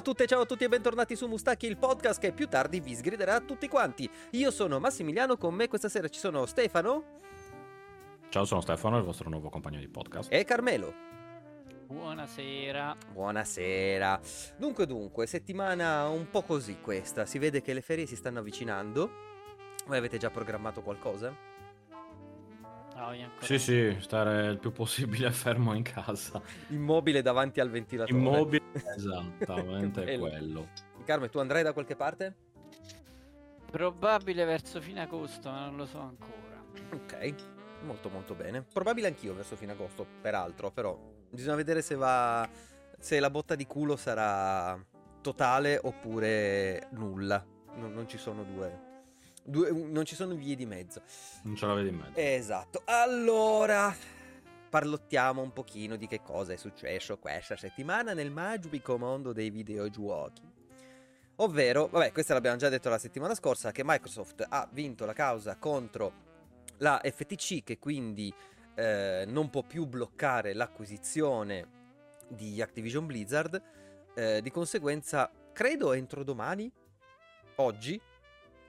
a tutte, ciao a tutti e bentornati su Mustacchi, il podcast che più tardi vi sgriderà a tutti quanti. Io sono Massimiliano, con me questa sera ci sono Stefano. Ciao, sono Stefano, il vostro nuovo compagno di podcast. E Carmelo. Buonasera. Buonasera. Dunque, dunque, settimana un po' così questa. Si vede che le ferie si stanno avvicinando. Voi avete già programmato qualcosa? Ancora Sì, sì, stare il più possibile fermo in casa. Immobile davanti al ventilatore. Immobile, esattamente quello. Carme, tu andrai da qualche parte? Probabile verso fine agosto, ma non lo so ancora. Ok, molto molto bene. Probabile anch'io verso fine agosto, peraltro, però bisogna vedere se va se la botta di culo sarà totale oppure nulla. Non, non ci sono due, due non ci sono vie di mezzo. Non ce l'avete in mezzo. Esatto. Allora, parlottiamo un pochino di che cosa è successo questa settimana nel magico mondo dei videogiochi. Ovvero, vabbè, questa l'abbiamo già detto la settimana scorsa, che Microsoft ha vinto la causa contro la FTC, che quindi eh, non può più bloccare l'acquisizione di Activision Blizzard. Eh, di conseguenza, credo entro domani, oggi,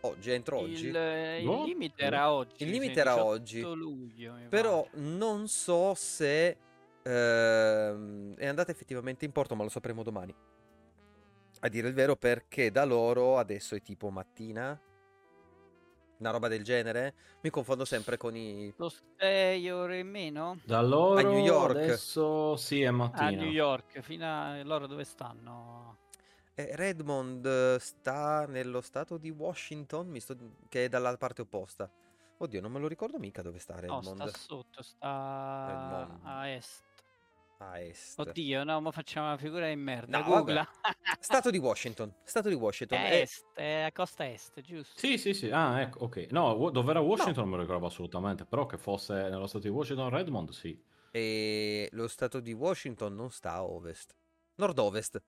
oggi, entro oggi. Il, eh, il limite era oggi. Il limite era 18 oggi. luglio, Però pare. non so se ehm, è andata effettivamente in porto, ma lo sapremo domani. A dire il vero, perché da loro adesso è tipo mattina. Una roba del genere. Mi confondo sempre con i. Lo 6 ore e meno? Da loro A New York. adesso sì, è mattina. A New York, fino a loro dove stanno? Eh, Redmond sta nello stato di Washington, mi sto- che è dalla parte opposta. Oddio, non me lo ricordo mica dove sta No, Redmond. sta sotto, sta Redmond. a est. A est. Oddio, no, ma facciamo una figura di merda. No, Googla. Stato di Washington. Stato di Washington. È Eh, est, è a costa est, giusto? Sì, sì, sì. Ah, ecco, ok. No, dove era Washington non me lo ricordavo assolutamente, però che fosse nello stato di Washington, Redmond, sì. E lo stato di Washington non sta a ovest, nord-ovest.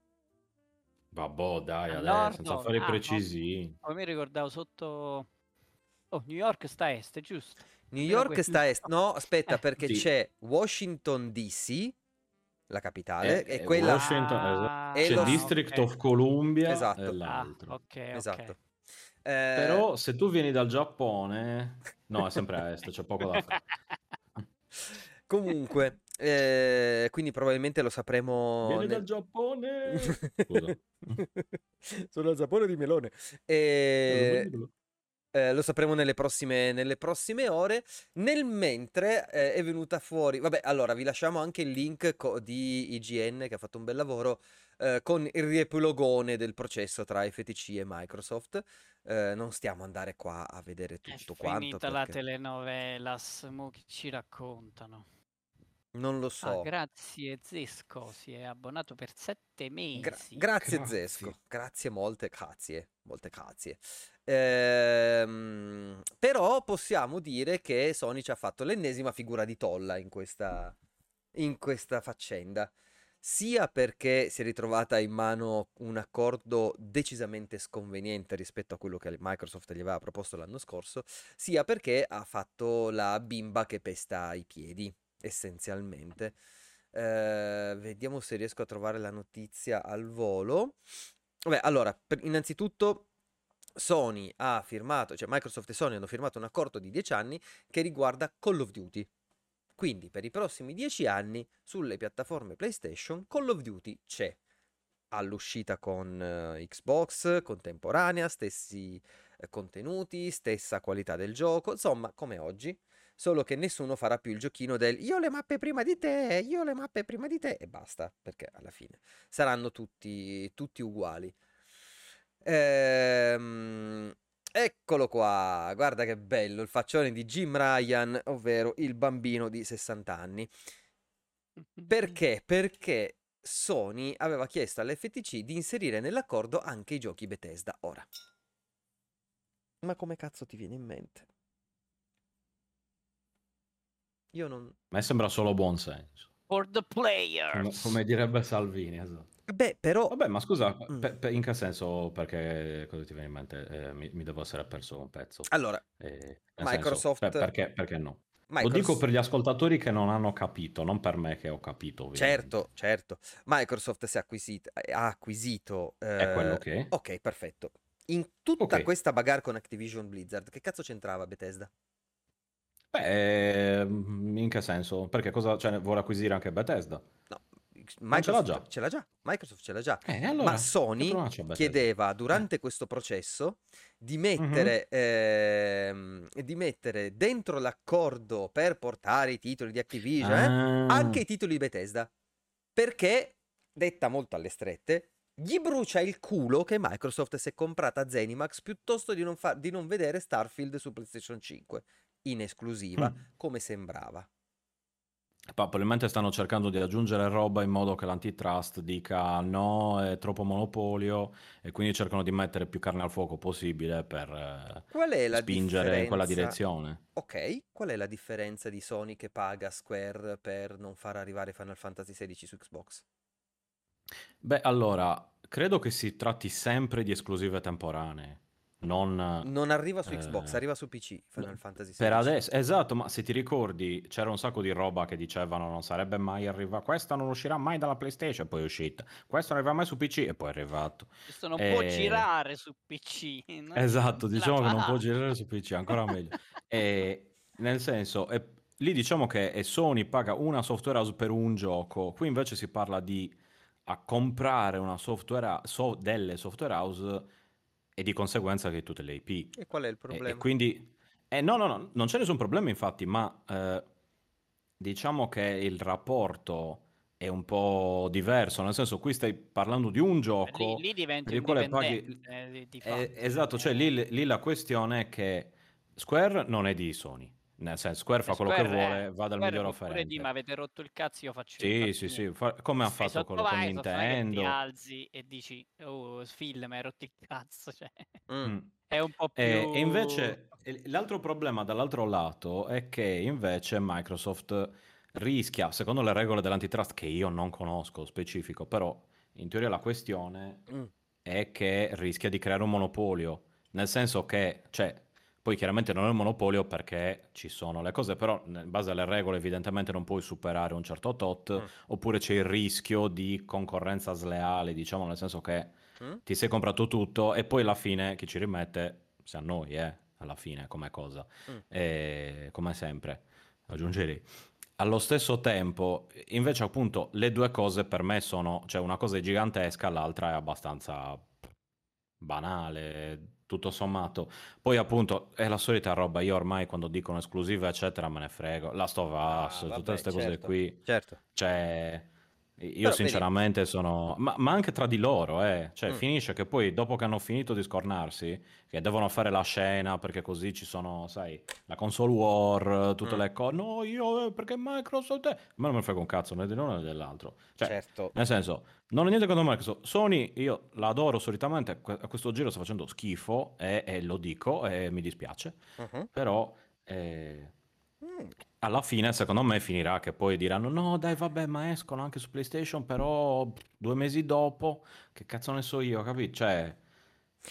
Vabbè, dai, A adesso, nord, senza fare ah, no. precisi. Poi mi ricordavo sotto... Oh, New York sta a est, giusto? New York sta a est. No, aspetta, Eh, perché sì. c'è Washington DC, la capitale, Eh, e eh, quella... Washington, Ah, E C'è lo- District ok. of Columbia Esatto. e Ah, l'altro. ok, ok. Esatto. Eh, Però se tu vieni dal Giappone, no, è sempre a est, c'è poco da fare. Comunque, eh, quindi probabilmente lo sapremo... Vieni nel- dal Giappone! Sono al sapore di melone. E... Eh, lo sapremo nelle prossime, nelle prossime ore. Nel mentre eh, è venuta fuori. Vabbè, allora vi lasciamo anche il link co- di IGN che ha fatto un bel lavoro eh, con il riepilogone del processo tra FTC e Microsoft. Eh, non stiamo a andare qua a vedere È tutto quanto. finita la perché telenovela, mo che ci raccontano. Non lo Ah, so. grazie Zesco, si è abbonato per sette mesi. Gra- grazie, Grazie. Zesco, grazie molte, grazie, molte grazie. Ehm, però possiamo dire che Sony ci ha fatto l'ennesima figura di tolla in questa, in questa faccenda, sia perché si è ritrovata in mano un accordo decisamente sconveniente rispetto a quello che Microsoft gli aveva proposto l'anno scorso, sia perché ha fatto la bimba che pesta i piedi, essenzialmente. Eh, vediamo se riesco a trovare la notizia al volo. Vabbè, allora, innanzitutto Sony ha firmato, cioè Microsoft e Sony hanno firmato un accordo di 10 anni che riguarda Call of Duty. Quindi per i prossimi 10 anni sulle piattaforme PlayStation Call of Duty c'è all'uscita con eh, Xbox, contemporanea, stessi eh, contenuti, stessa qualità del gioco, insomma, come oggi, solo che nessuno farà più il giochino del io le mappe prima di te, io le mappe prima di te e basta, perché alla fine saranno tutti, tutti uguali. Ehm, eccolo qua, guarda che bello il faccione di Jim Ryan, ovvero il bambino di 60 anni. Perché? Perché Sony aveva chiesto all'FTC di inserire nell'accordo anche i giochi Bethesda. Ora, ma come cazzo ti viene in mente? Io non... A me sembra solo buon senso. For the Come, players. come direbbe Salvini, esatto. Beh, però... Vabbè, ma scusa, Mm. pe- pe- in che senso? Perché cosa ti viene in mente? Eh, mi, mi devo essere perso un pezzo. Allora, Eh, nel senso, Microsoft- per- perché, perché no? Lo dico per gli ascoltatori che non hanno capito, non per me che ho capito. Ovviamente. Certo, certo. Microsoft si è acquisito, ha acquisito... Eh... È quello che... Ok, perfetto. In tutta okay. questa bagarre con Activision Blizzard, che cazzo c'entrava Bethesda? Beh, mm, in che senso? Perché cosa cioè, vuole acquisire anche Bethesda? No, Microsoft ce l'ha già. Ce l'ha già. Microsoft ce l'ha già. Eh, allora, Ma Sony chiedeva eh. durante eh. questo processo di mettere, mm-hmm. ehm, di mettere, dentro l'accordo per portare i titoli di Activision eh, ah. anche i titoli di Bethesda. Perché, detta molto alle strette, gli brucia il culo che Microsoft si è comprata Zenimax piuttosto di non, fa- di non vedere Starfield su PlayStation 5 in esclusiva, mm. come sembrava. Probabilmente stanno cercando di aggiungere roba in modo che l'antitrust dica no, è troppo monopolio e quindi cercano di mettere più carne al fuoco possibile per eh, spingere differenza... in quella direzione. Ok, qual è la differenza di Sony che paga Square per non far arrivare Final Fantasy XVI su Xbox? Beh, allora, credo che si tratti sempre di esclusive temporanee. Non, non arriva su Xbox, eh, arriva su PC Final Fantasy XVI. Per adesso, esatto, ma se ti ricordi c'era un sacco di roba che dicevano non sarebbe mai arrivato, questa non uscirà mai dalla PlayStation, poi è uscita, questo non arriva mai su PC e poi è arrivato. Questo non e... può girare su PC. Esatto, diciamo che non può girare su PC, ancora meglio. e, nel senso, è, lì diciamo che Sony paga una software house per un gioco, qui invece si parla di a comprare una software, so, delle software house e di conseguenza che tutte le IP. E qual è il problema? E, e quindi, eh, no, no, no, non c'è nessun problema infatti, ma eh, diciamo che il rapporto è un po' diverso, nel senso qui stai parlando di un gioco lì, lì per il quale paghi... Eh, eh, esatto, cioè lì, lì la questione è che Square non è di Sony nel senso, Square fa quello Square che vuole, va dal migliore offerente. Di, ma avete rotto il cazzo, io faccio Sì, sì, sì, fa... come ha fatto con, con Nintendo. Ti alzi e dici, oh, Phil, mi hai rotto il cazzo, cioè. Mm. È un po' più... E, e invece, l'altro problema dall'altro lato è che invece Microsoft rischia, secondo le regole dell'antitrust, che io non conosco specifico, però in teoria la questione mm. è che rischia di creare un monopolio, nel senso che, cioè, poi chiaramente non è un monopolio perché ci sono le cose, però in base alle regole evidentemente non puoi superare un certo tot, mm. oppure c'è il rischio di concorrenza sleale, diciamo nel senso che mm. ti sei comprato tutto e poi alla fine chi ci rimette a noi, eh, alla fine come cosa. Mm. E, come sempre, aggiungerei. Allo stesso tempo, invece appunto, le due cose per me sono, cioè una cosa è gigantesca, l'altra è abbastanza banale, tutto sommato. Poi appunto è la solita roba, io ormai quando dicono esclusive eccetera me ne frego, la Us, ah, tutte queste certo, cose qui. Certo. Cioè, io Però, sinceramente vedi... sono... Ma, ma, anche tra di loro, eh. Cioè, mm. finisce che poi, dopo che hanno finito di scornarsi, che devono fare la scena, perché così ci sono, sai, la console war, tutte mm. le cose... No, io, eh, perché Microsoft... È... Ma non me ne frega un cazzo, né di uno né dell'altro. Cioè, certo. nel senso, non è niente contro Microsoft. Sony, io l'adoro solitamente, a questo giro sta facendo schifo, e, e lo dico, e mi dispiace. Uh-huh. Però... Eh Mm. Alla fine, secondo me, finirà che poi diranno: No, dai, vabbè, ma escono anche su PlayStation, però due mesi dopo, che cazzo ne so io, capito? Cioè,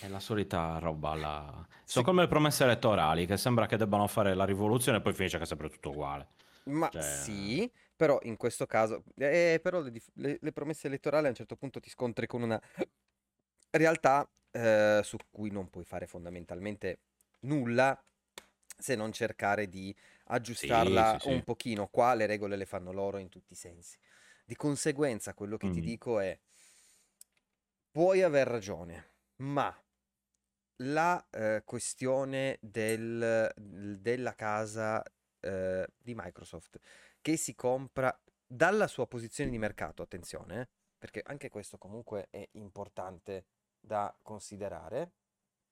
è la solita roba. La... Sono come le promesse elettorali, che sembra che debbano fare la rivoluzione e poi finisce che è sempre tutto uguale. Ma cioè... sì, però in questo caso, eh, però le, le, le, promesse elettorali a un certo punto ti scontri con una realtà eh, su cui non puoi fare fondamentalmente nulla se non cercare di aggiustarla sì, sì, un sì. pochino. Qua le regole le fanno loro in tutti i sensi. Di conseguenza, quello che mm. ti dico è: puoi aver ragione, ma la eh, questione del, della casa eh, di Microsoft che si compra dalla sua posizione di mercato, attenzione, eh, perché anche questo comunque è importante da considerare.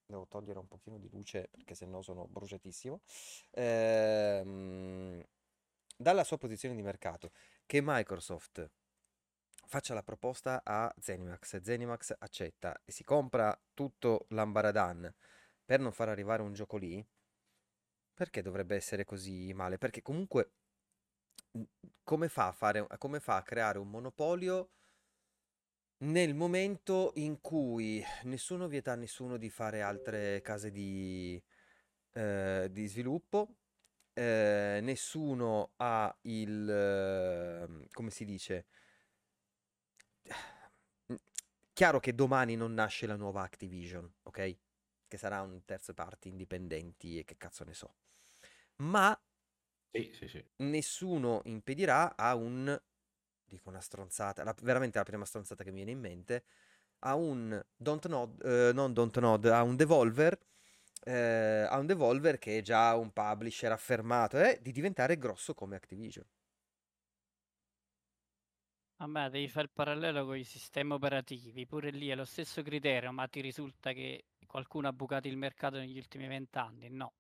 Devo togliere un pochino di luce perché sennò sono bruciatissimo, ehm, dalla sua posizione di mercato, che Microsoft faccia la proposta a Zenimax, Zenimax accetta e si compra tutto l'ambaradan per non far arrivare un gioco lì, perché dovrebbe essere così male? Perché comunque come fa a, fare, come fa a creare un monopolio nel momento in cui nessuno vieta a nessuno di fare altre case di, eh, di sviluppo, eh, nessuno ha il... Eh, come si dice? Chiaro che domani non nasce la nuova Activision, ok? Che sarà un terze parti indipendenti e che cazzo ne so. Ma sì, sì, sì. nessuno impedirà a un... Dico una stronzata, la, veramente la prima stronzata che mi viene in mente, a un Don't Nod, eh, non Don't Nod, a un Devolver eh, a un Devolver che è già un publisher affermato, eh, di diventare grosso come Activision. Vabbè, devi fare il parallelo con i sistemi operativi, pure lì è lo stesso criterio, ma ti risulta che qualcuno ha bucato il mercato negli ultimi vent'anni? No.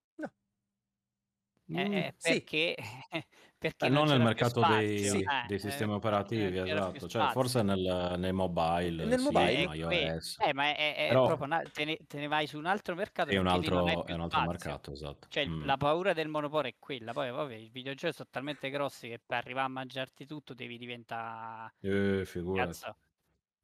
Eh, mm, eh, sì. perché, perché non, non nel mercato dei, sì. dei, eh, sistemi eh, operativi, esatto. Cioè, forse nel, nei mobile, nel sì, mobile. iOS. Eh, ma è, è Però... proprio una, te, ne, te, ne, vai su un altro mercato. È un altro, è un altro mercato, esatto. Cioè, mm. la paura del monopolio è quella. Poi, vabbè, i videogiochi sono talmente grossi che per arrivare a mangiarti tutto devi diventare... Eh, figurati.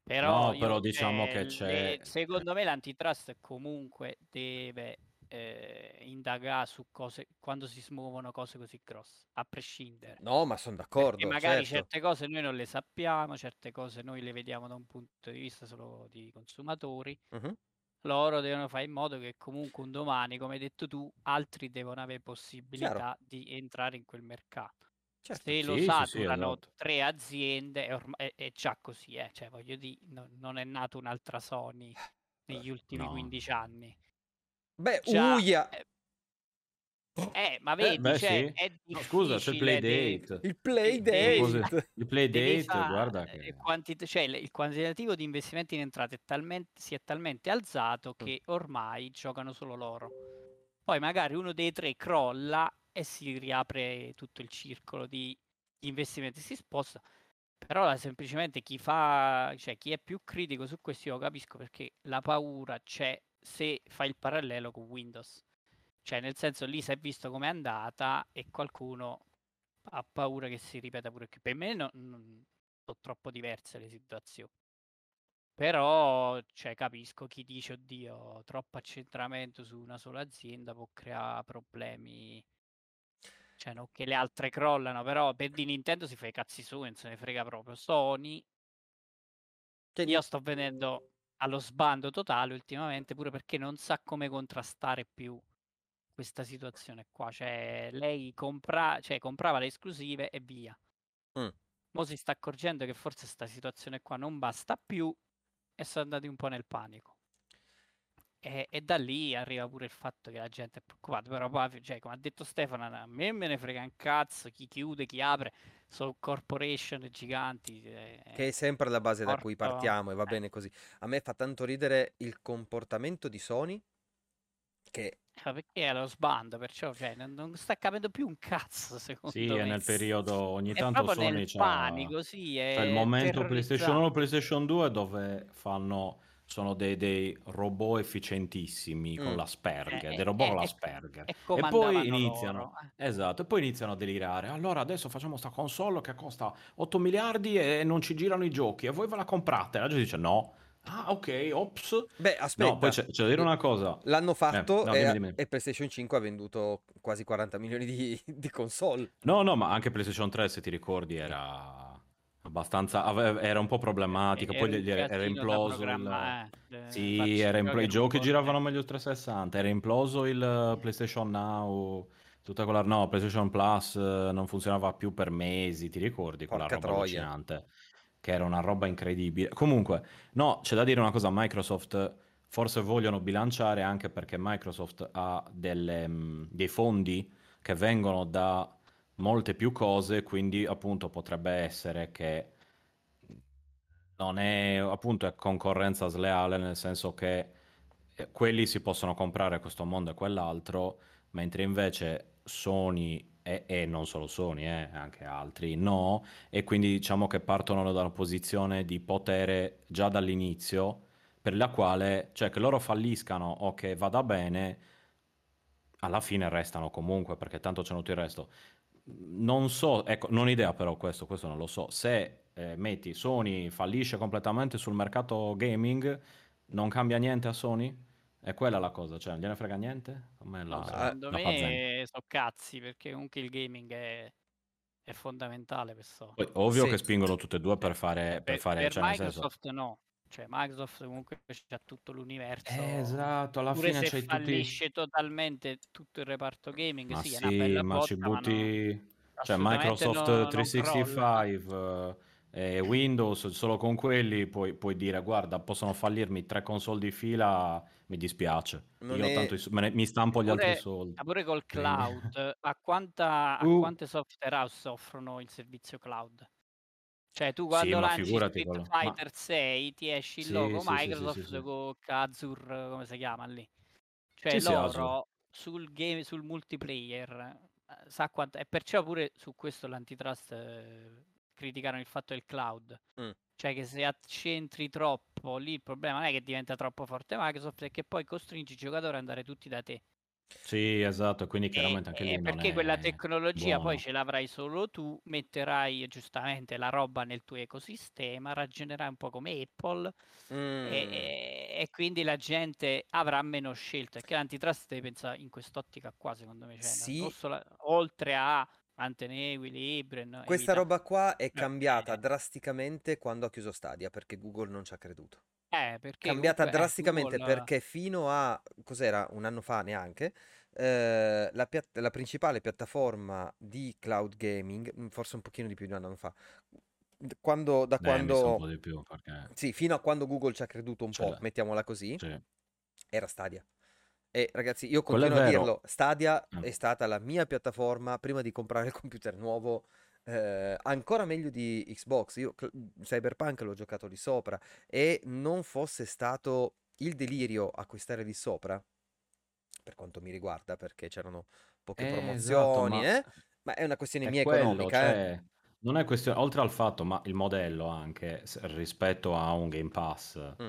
Però, no, però diciamo che c'è... Le, secondo me l'antitrust comunque deve eh, indagare su cose quando si smuovono cose così grosse, a prescindere. No, ma sono d'accordo. Perché magari certo. certe cose noi non le sappiamo, certe cose noi le vediamo da un punto di vista solo di consumatori. Uh-huh. Loro devono fare in modo che comunque un domani, come hai detto tu, altri devono avere possibilità Chiaro. di entrare in quel mercato. Certo. Se lo sì, saturano sì, sì, tre aziende, è, ormai, è, è, già così, eh. cioè, voglio dire, no, non è nata un'altra Sony negli ultimi no. 15 anni. Beh, Già, Uia. Eh, eh, ma vedi, eh, beh, cioè, sì. no, scusa, c'è il playdate. Il playdate. Il playdate, guarda che... Il, quanti... cioè, il quantitativo di investimenti in entrate è talmente... si è talmente alzato che ormai giocano solo loro. Poi magari uno dei tre crolla e si riapre tutto il circolo di investimenti, si sposta. Però semplicemente chi fa, cioè chi è più critico su questo io capisco perché la paura c'è se fai il parallelo con Windows. Cioè, nel senso, lì si è visto com'è andata e qualcuno ha paura che si ripeta pure qui. Per me no, non sono troppo diverse le situazioni. Però, cioè, capisco chi dice, oddio, troppo accentramento su una sola azienda può creare problemi. Cioè, non che le altre crollano, però per di Nintendo si fa i cazzi su, non se ne frega proprio. Sony. Io sto vedendo allo sbando totale ultimamente, pure perché non sa come contrastare più questa situazione qua. Cioè, lei compra, cioè, comprava le esclusive e via. Mm. Mo si sta accorgendo che forse questa situazione qua non basta più e sono andati un po' nel panico. E, e, da lì arriva pure il fatto che la gente è preoccupata. Però poi, cioè, come ha detto Stefano, a me me ne frega un cazzo chi chiude, chi apre sono corporation giganti. Eh, che è sempre la base porto... da cui partiamo e va eh. bene così. A me fa tanto ridere il comportamento di Sony che... Ma perché è allo sbando, perciò cioè, non, non, sta capendo più un cazzo, secondo sì, me. Sì, è nel periodo, ogni è tanto Sony c'ha... panico, sì, è cioè, il momento PlayStation 1 PlayStation 2 dove fanno sono dei, dei robot efficientissimi mm. con l'Asperger, eh, dei robot eh, con l'Asperger. E, e poi iniziano, loro. Eh. esatto, e poi iniziano a delirare. Allora adesso facciamo sta console che costa 8 miliardi e non ci girano i giochi e voi ve la comprate. La gente dice no. Ah, ok, ops. Beh, aspetta. No, poi c'è, c'è da dire una cosa. L'hanno fatto eh, no, e, dimmi, dimmi. e, PlayStation 5 ha venduto quasi 40 milioni di, di console. No, no, ma anche PlayStation 3, se ti ricordi, era abbastanza era un po' problematica poi gli era, era imploso il... eh, sì era impl... i giochi giravano meglio il 360 era imploso il PlayStation Now tutta quella no PlayStation Plus eh, non funzionava più per mesi ti ricordi quella Porca roba allucinante che era una roba incredibile. Comunque no c'è da dire una cosa Microsoft forse vogliono bilanciare anche perché Microsoft ha delle, dei fondi che vengono da molte più cose, quindi appunto potrebbe essere che non è appunto è concorrenza sleale nel senso che eh, quelli si possono comprare questo mondo e quell'altro, mentre invece Sony e, e non solo Sony, eh, anche altri no, e quindi diciamo che partono da una posizione di potere già dall'inizio, per la quale, cioè che loro falliscano o che vada bene, alla fine restano comunque, perché tanto c'è tutto il resto non so, ecco, non ho idea però questo, questo non lo so, se eh, metti Sony fallisce completamente sul mercato gaming, non cambia niente a Sony? È quella la cosa, cioè non gliene frega niente? Come la, no, secondo la me sono cazzi perché comunque il gaming è, è fondamentale per so. Poi, ovvio sì. che spingono tutte e due per fare... Per, per fare per cioè, Microsoft senso... no. Cioè Microsoft comunque c'ha tutto l'universo. Eh, esatto, alla Pure fine se c'hai fallisce tutti... totalmente tutto il reparto gaming, ma sì, sì, è una bella ma botta, ci butti... Ma cioè Microsoft non, 365 e Windows, solo con quelli puoi, puoi, dire guarda possono fallirmi tre console di fila, mi dispiace, non io è... tanto ne, mi stampo gli pure, altri soldi. Pure col cloud, a, quanta, a uh. quante software house offrono il servizio cloud? Cioè tu quando sì, lanci Street quello. Fighter ma... 6 ti esce il sì, logo sì, Microsoft con Azure, come si chiama lì? Cioè loro sul, game, sul multiplayer eh, sa quanto... E perciò pure su questo l'antitrust... Eh, criticarono il fatto del cloud. Mm. Cioè che se accentri troppo lì il problema non è che diventa troppo forte Microsoft, è che poi costringi i giocatori ad andare tutti da te. Sì, esatto, quindi chiaramente e, anche lì perché quella tecnologia buono. poi ce l'avrai solo tu, metterai giustamente la roba nel tuo ecosistema, ragionerai un po' come Apple mm. e, e, quindi la gente avrà meno scelte. Perché l'antitrust devi pensare in quest'ottica qua, secondo me, cioè, sì. solo, oltre a mantenere equilibrio. No? Questa evita... roba qua è eh, cambiata eh. drasticamente quando ha chiuso Stadia perché Google non ci ha creduto. Eh, perché cambiata drasticamente Google... perché fino a cos'era un anno fa neanche eh, la, pia- la, principale piattaforma di cloud gaming, mm, forse un pochino di più di un anno fa. Quando, da Beh, quando... Più perché... Sì, fino a quando Google ci ha creduto un Ce po', mettiamola così, sì. era Stadia. E ragazzi, io continuo a dirlo, Stadia mm. è stata la mia piattaforma prima di comprare il computer nuovo, eh, ancora meglio di Xbox. Io Cyberpunk l'ho giocato lì sopra e non fosse stato il delirio acquistare lì sopra, per quanto mi riguarda, perché c'erano poche Eh, promozioni, esatto, eh? Ma è una questione è mia quello, economica, eh? cioè, non è questione, oltre al fatto, ma il modello anche rispetto a un Game Pass. Mm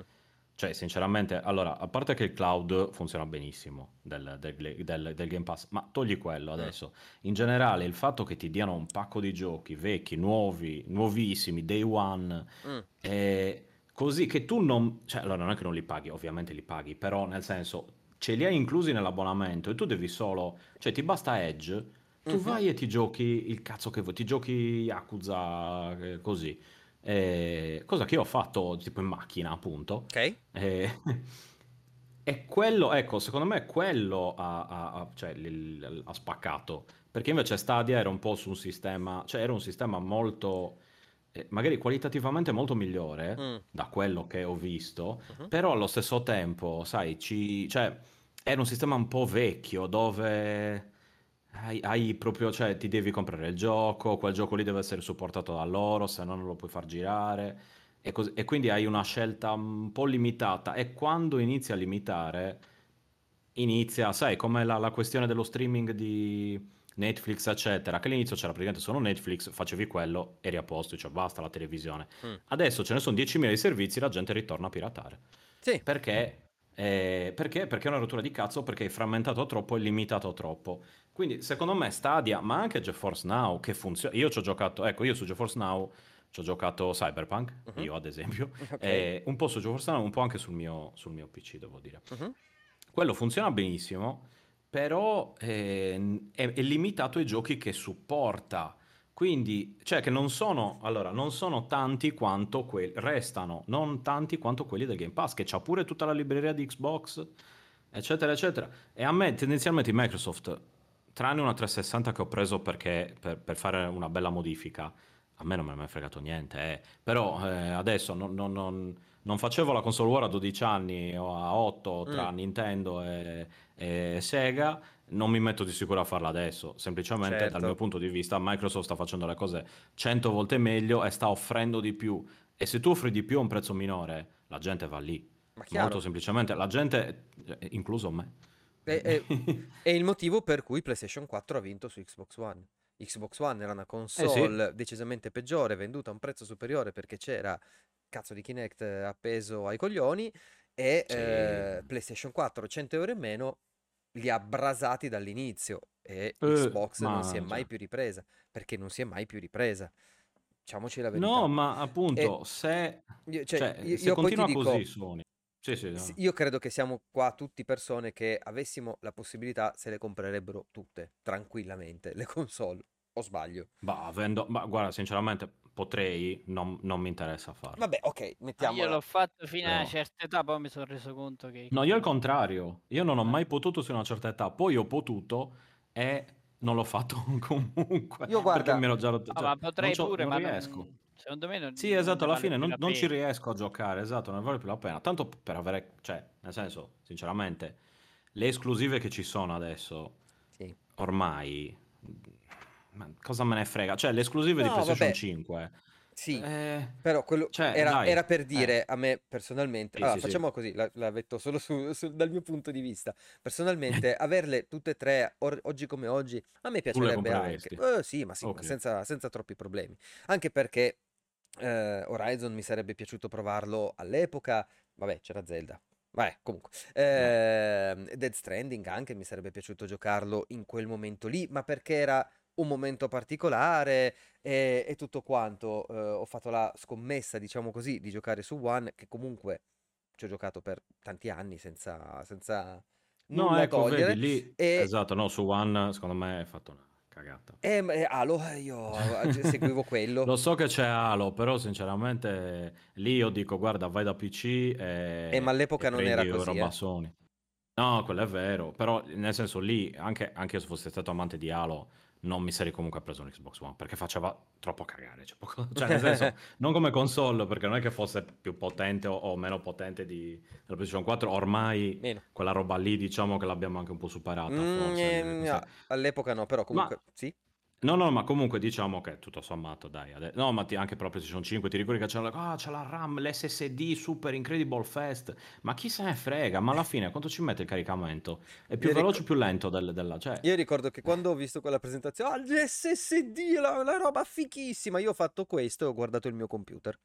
cioè, sinceramente, allora, a parte che il cloud funziona benissimo del, del, del, del Game Pass, ma togli quello mm. adesso. In generale, il fatto che ti diano un pacco di giochi vecchi, nuovi, nuovissimi, day one, mm. eh, così che tu non... Cioè, allora, non è che non li paghi, ovviamente li paghi, però nel senso, ce li hai inclusi nell'abbonamento e tu devi solo... Cioè, ti basta Edge, tu mm-hmm. vai e ti giochi il cazzo che vuoi, ti giochi Yakuza, eh, così. Eh, cosa che io ho fatto tipo in macchina, appunto. Ok. Eh, e quello, ecco, secondo me quello ha, ha, cioè, ha, spaccato. Perché invece Stadia era un po' su un sistema, cioè era un sistema molto, eh, magari qualitativamente molto migliore mm. da quello che ho visto, uh-huh. però allo stesso tempo, sai, ci, cioè, era un sistema un po' vecchio dove hai, hai proprio, cioè ti devi comprare il gioco, quel gioco lì deve essere supportato da loro, se no non lo puoi far girare. E, cos- e quindi hai una scelta un po' limitata. E quando inizi a limitare, inizia, sai, come la, la questione dello streaming di Netflix, eccetera, che all'inizio c'era praticamente solo Netflix, facevi quello, eri a posto, cioè basta la televisione. Mm. Adesso ce ne sono 10.000 di servizi, la gente ritorna a piratare. Sì. Perché? Eh, perché? Perché è una rottura di cazzo, perché è frammentato troppo e limitato troppo. Quindi secondo me Stadia, ma anche GeForce Now che funziona. Io ci ho giocato, ecco, io su GeForce Now ci ho giocato Cyberpunk, uh-huh. io ad esempio, okay. un po' su GeForce Now, un po' anche sul mio, sul mio PC, devo dire. Uh-huh. Quello funziona benissimo, però eh, è, è, limitato ai giochi che supporta. Quindi, cioè che non sono, allora, non sono tanti quanto quelli, restano non tanti quanto quelli del Game Pass, che c'ha pure tutta la libreria di Xbox, eccetera, eccetera. E a me tendenzialmente Microsoft tranne una 360 che ho preso perché per, per fare una bella modifica, a me non mi è mai fregato niente, eh. però eh, adesso non, non, non, non, facevo la console war a 12 anni o a 8 tra mm. Nintendo e, e, Sega, non mi metto di sicuro a farla adesso, semplicemente certo. dal mio punto di vista Microsoft sta facendo le cose 100 volte meglio e sta offrendo di più e se tu offri di più a un prezzo minore, la gente va lì. Molto semplicemente, la gente, eh, incluso me. È, è, è, il motivo per cui PlayStation 4 ha vinto su Xbox One. Xbox One era una console eh sì. decisamente peggiore, venduta a un prezzo superiore perché c'era cazzo di Kinect appeso ai coglioni e sì. eh, PlayStation 4 100 euro in meno li ha brasati dall'inizio e uh, Xbox non si è mai più ripresa perché non si è mai più ripresa. Diciamoci la verità. No, ma appunto, e, se, cioè, cioè, io, se io continua così dico, Sony Sì, sì, no. Io credo che siamo qua tutti persone che avessimo la possibilità se le comprerebbero tutte, tranquillamente, le console. O sbaglio? Bah, avendo... Ma guarda, sinceramente, potrei, non, non mi interessa farlo. Vabbè, ok, mettiamo. Io l'ho fatto fino a una certa età, poi mi sono reso conto che... No, io al contrario. Io non ho mai potuto fino a una certa età. Poi ho potuto e non l'ho fatto comunque. Io guarda... Perché me l'ho già rotto. Cioè, ma potrei pure, non ma riesco. Non... Secondo me non, Sì, esatto, alla vale fine non, non, ci riesco a giocare, esatto, non vale più la pena. Tanto per avere, cioè, nel senso, sinceramente, le esclusive che ci sono adesso, sì. ormai, ma cosa me ne frega? Cioè, le esclusive no, di PlayStation vabbè. 5... Sì, eh, però quello cioè, era, era, per eh. dire a me personalmente, Sì, allora sì, facciamo sì. così, la, la metto solo su, su- dal mio punto di vista, personalmente averle tutte e tre or- oggi come oggi a me piacerebbe anche? Eh, sì, ma sì, ma senza, senza troppi problemi, anche perché eh, Horizon mi sarebbe piaciuto provarlo all'epoca, vabbè c'era Zelda, vabbè comunque, Ehm, Dead Stranding anche mi sarebbe piaciuto giocarlo in quel momento lì, ma perché era un momento particolare e, e tutto quanto. Eh, ho fatto la scommessa, diciamo così, di giocare su One, che comunque ci ho giocato per tanti anni senza, senza No, nulla ecco, togliere. vedi, lì, E, esatto, no, su One, secondo me, hai fatto una cagata. e, e Halo, eh, io eh, seguivo quello. Lo so che c'è Halo, però sinceramente lì io dico, guarda, vai da PC e, Eh, ma all'epoca non era così, roba eh. Sony. No, quello è vero, però nel senso lì, anche, anche se fossi stato amante di Halo, non mi sarei comunque preso un Xbox One, perché faceva troppo cagare. Cioè, poco- cioè, nel senso, non come console, perché non è che fosse più potente o, o meno potente di, della PlayStation 4, ormai Meno. quella roba lì diciamo che l'abbiamo anche un po' superata, Mm, forse. sai. no, all'epoca no, però comunque sì. No, no, ma comunque diciamo che tutto sommato, dai, ade- no, ma ti- anche per la PlayStation 5 ti ricordi che c'è la, ah, c'è la RAM, l'SSD Super Incredible Fast, ma chi se ne frega, ma alla fine quanto ci mette il caricamento? È più Io veloce o ricor- più lento del- della... Cioè, Io ricordo che quando ho visto quella presentazione, ah, gli SSD, la, la roba fichissima, io ho fatto questo e ho guardato il mio computer.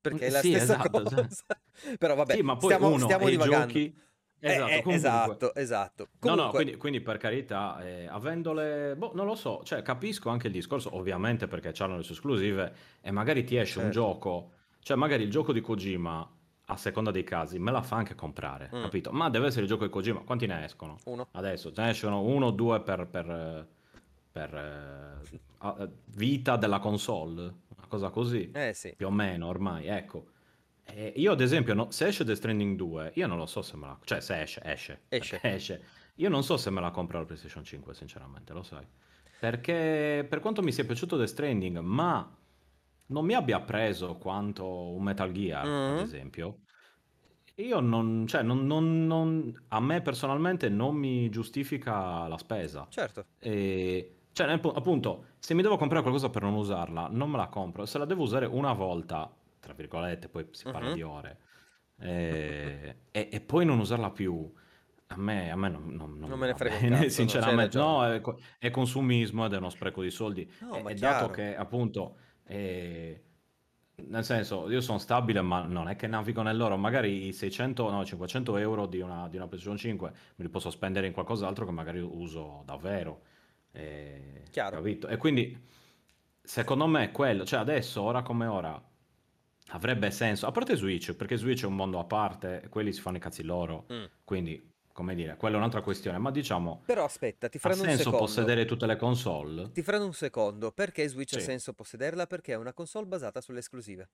Perché è la Sì, stessa esatto, cosa. Però vabbè, sì, ma poi stiamo, uno stiamo divagando. giochi... Eh, Esatto, eh, comunque... esatto, esatto. No, no, quindi, quindi per carità, eh, avendole, boh, non lo so, cioè capisco anche il discorso, ovviamente perché hanno le sue esclusive e magari ti esce un Certo. gioco, cioè magari il gioco di Kojima, a seconda dei casi, me la fa anche comprare, Mm. capito? Ma deve essere il gioco di Kojima, quanti ne escono? uno. Adesso ne escono uno o due per, per, per, eh, vita della console, una cosa così, Eh sì. più o meno ormai, ecco. E io ad esempio, no- se esce The Stranding 2, io non lo so se me la... Cioè se esce, esce, Esce. esce. Io non so se me la compro la PlayStation 5, sinceramente, lo sai. Perché per quanto mi sia piaciuto The Stranding, ma non mi abbia preso quanto un Metal Gear, ad Mhm. esempio, io non, cioè, non, non- non- a me personalmente non mi giustifica la spesa. Certo. E, cioè, appunto, se mi devo comprare qualcosa per non usarla, non me la compro. Se la devo usare una volta, tra virgolette, poi si parla Mhm. di ore, eh, e, e poi non usarla più, a me, a me non, non- non Non me ne frega bene, cazzo, sinceramente. No, è, è consumismo ed è uno spreco di soldi. No, E, e dato che, appunto, eh, nel senso, io sono stabile, ma non è che navigo nell'oro. Magari i 600, no, 500 euro di una, di una PlayStation 5 me li posso spendere in qualcos'altro che magari uso davvero. Eh, Chiaro. capito? E quindi, secondo me, quello, cioè adesso, ora come ora, avrebbe senso. A parte Switch, perché Switch è un mondo a parte, quelli si fanno i cazzi loro. Mm. Quindi, come dire, quella è un'altra questione. Ma diciamo, Però aspetta, ti ha faranno un senso secondo. possedere tutte le console? Ti faranno un secondo. Perché Switch ha Sì. senso possederla? Perché è una console basata sulle esclusive.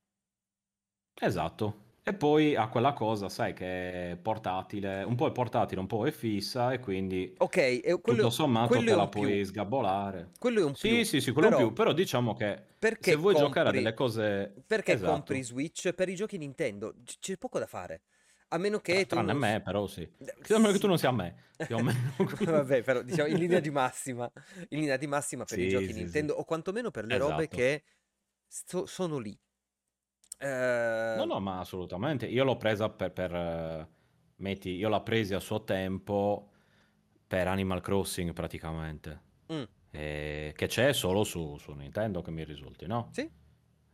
Esatto. E poi ha quella cosa, sai, che è portatile, un po' è portatile, un po' è fissa e quindi Ok, e quello, tutto sommato quello te la un più. puoi sgabolare. Quello è un Sì, più. sì, sì, quello è un Però più, però diciamo che se vuoi giocare a compri- delle cose... Perché Esatto. compri Switch per i giochi Nintendo? C'è poco da fare. A meno che Tra- tu Tranne non... me, però sì. Eh, A meno che sì. tu non sia a me. Vabbè, però diciamo in linea di massima, in linea di massima per i Sì, giochi sì, Nintendo o quantomeno per le robe Esatto. che sto- sono lì. Eh, No, no, ma assolutamente. Io l'ho presa per, per, eh, metti, io l'ho presa a suo tempo per Animal Crossing praticamente, mm, eh, che c'è solo su, su Nintendo che mi risulti, no? sì,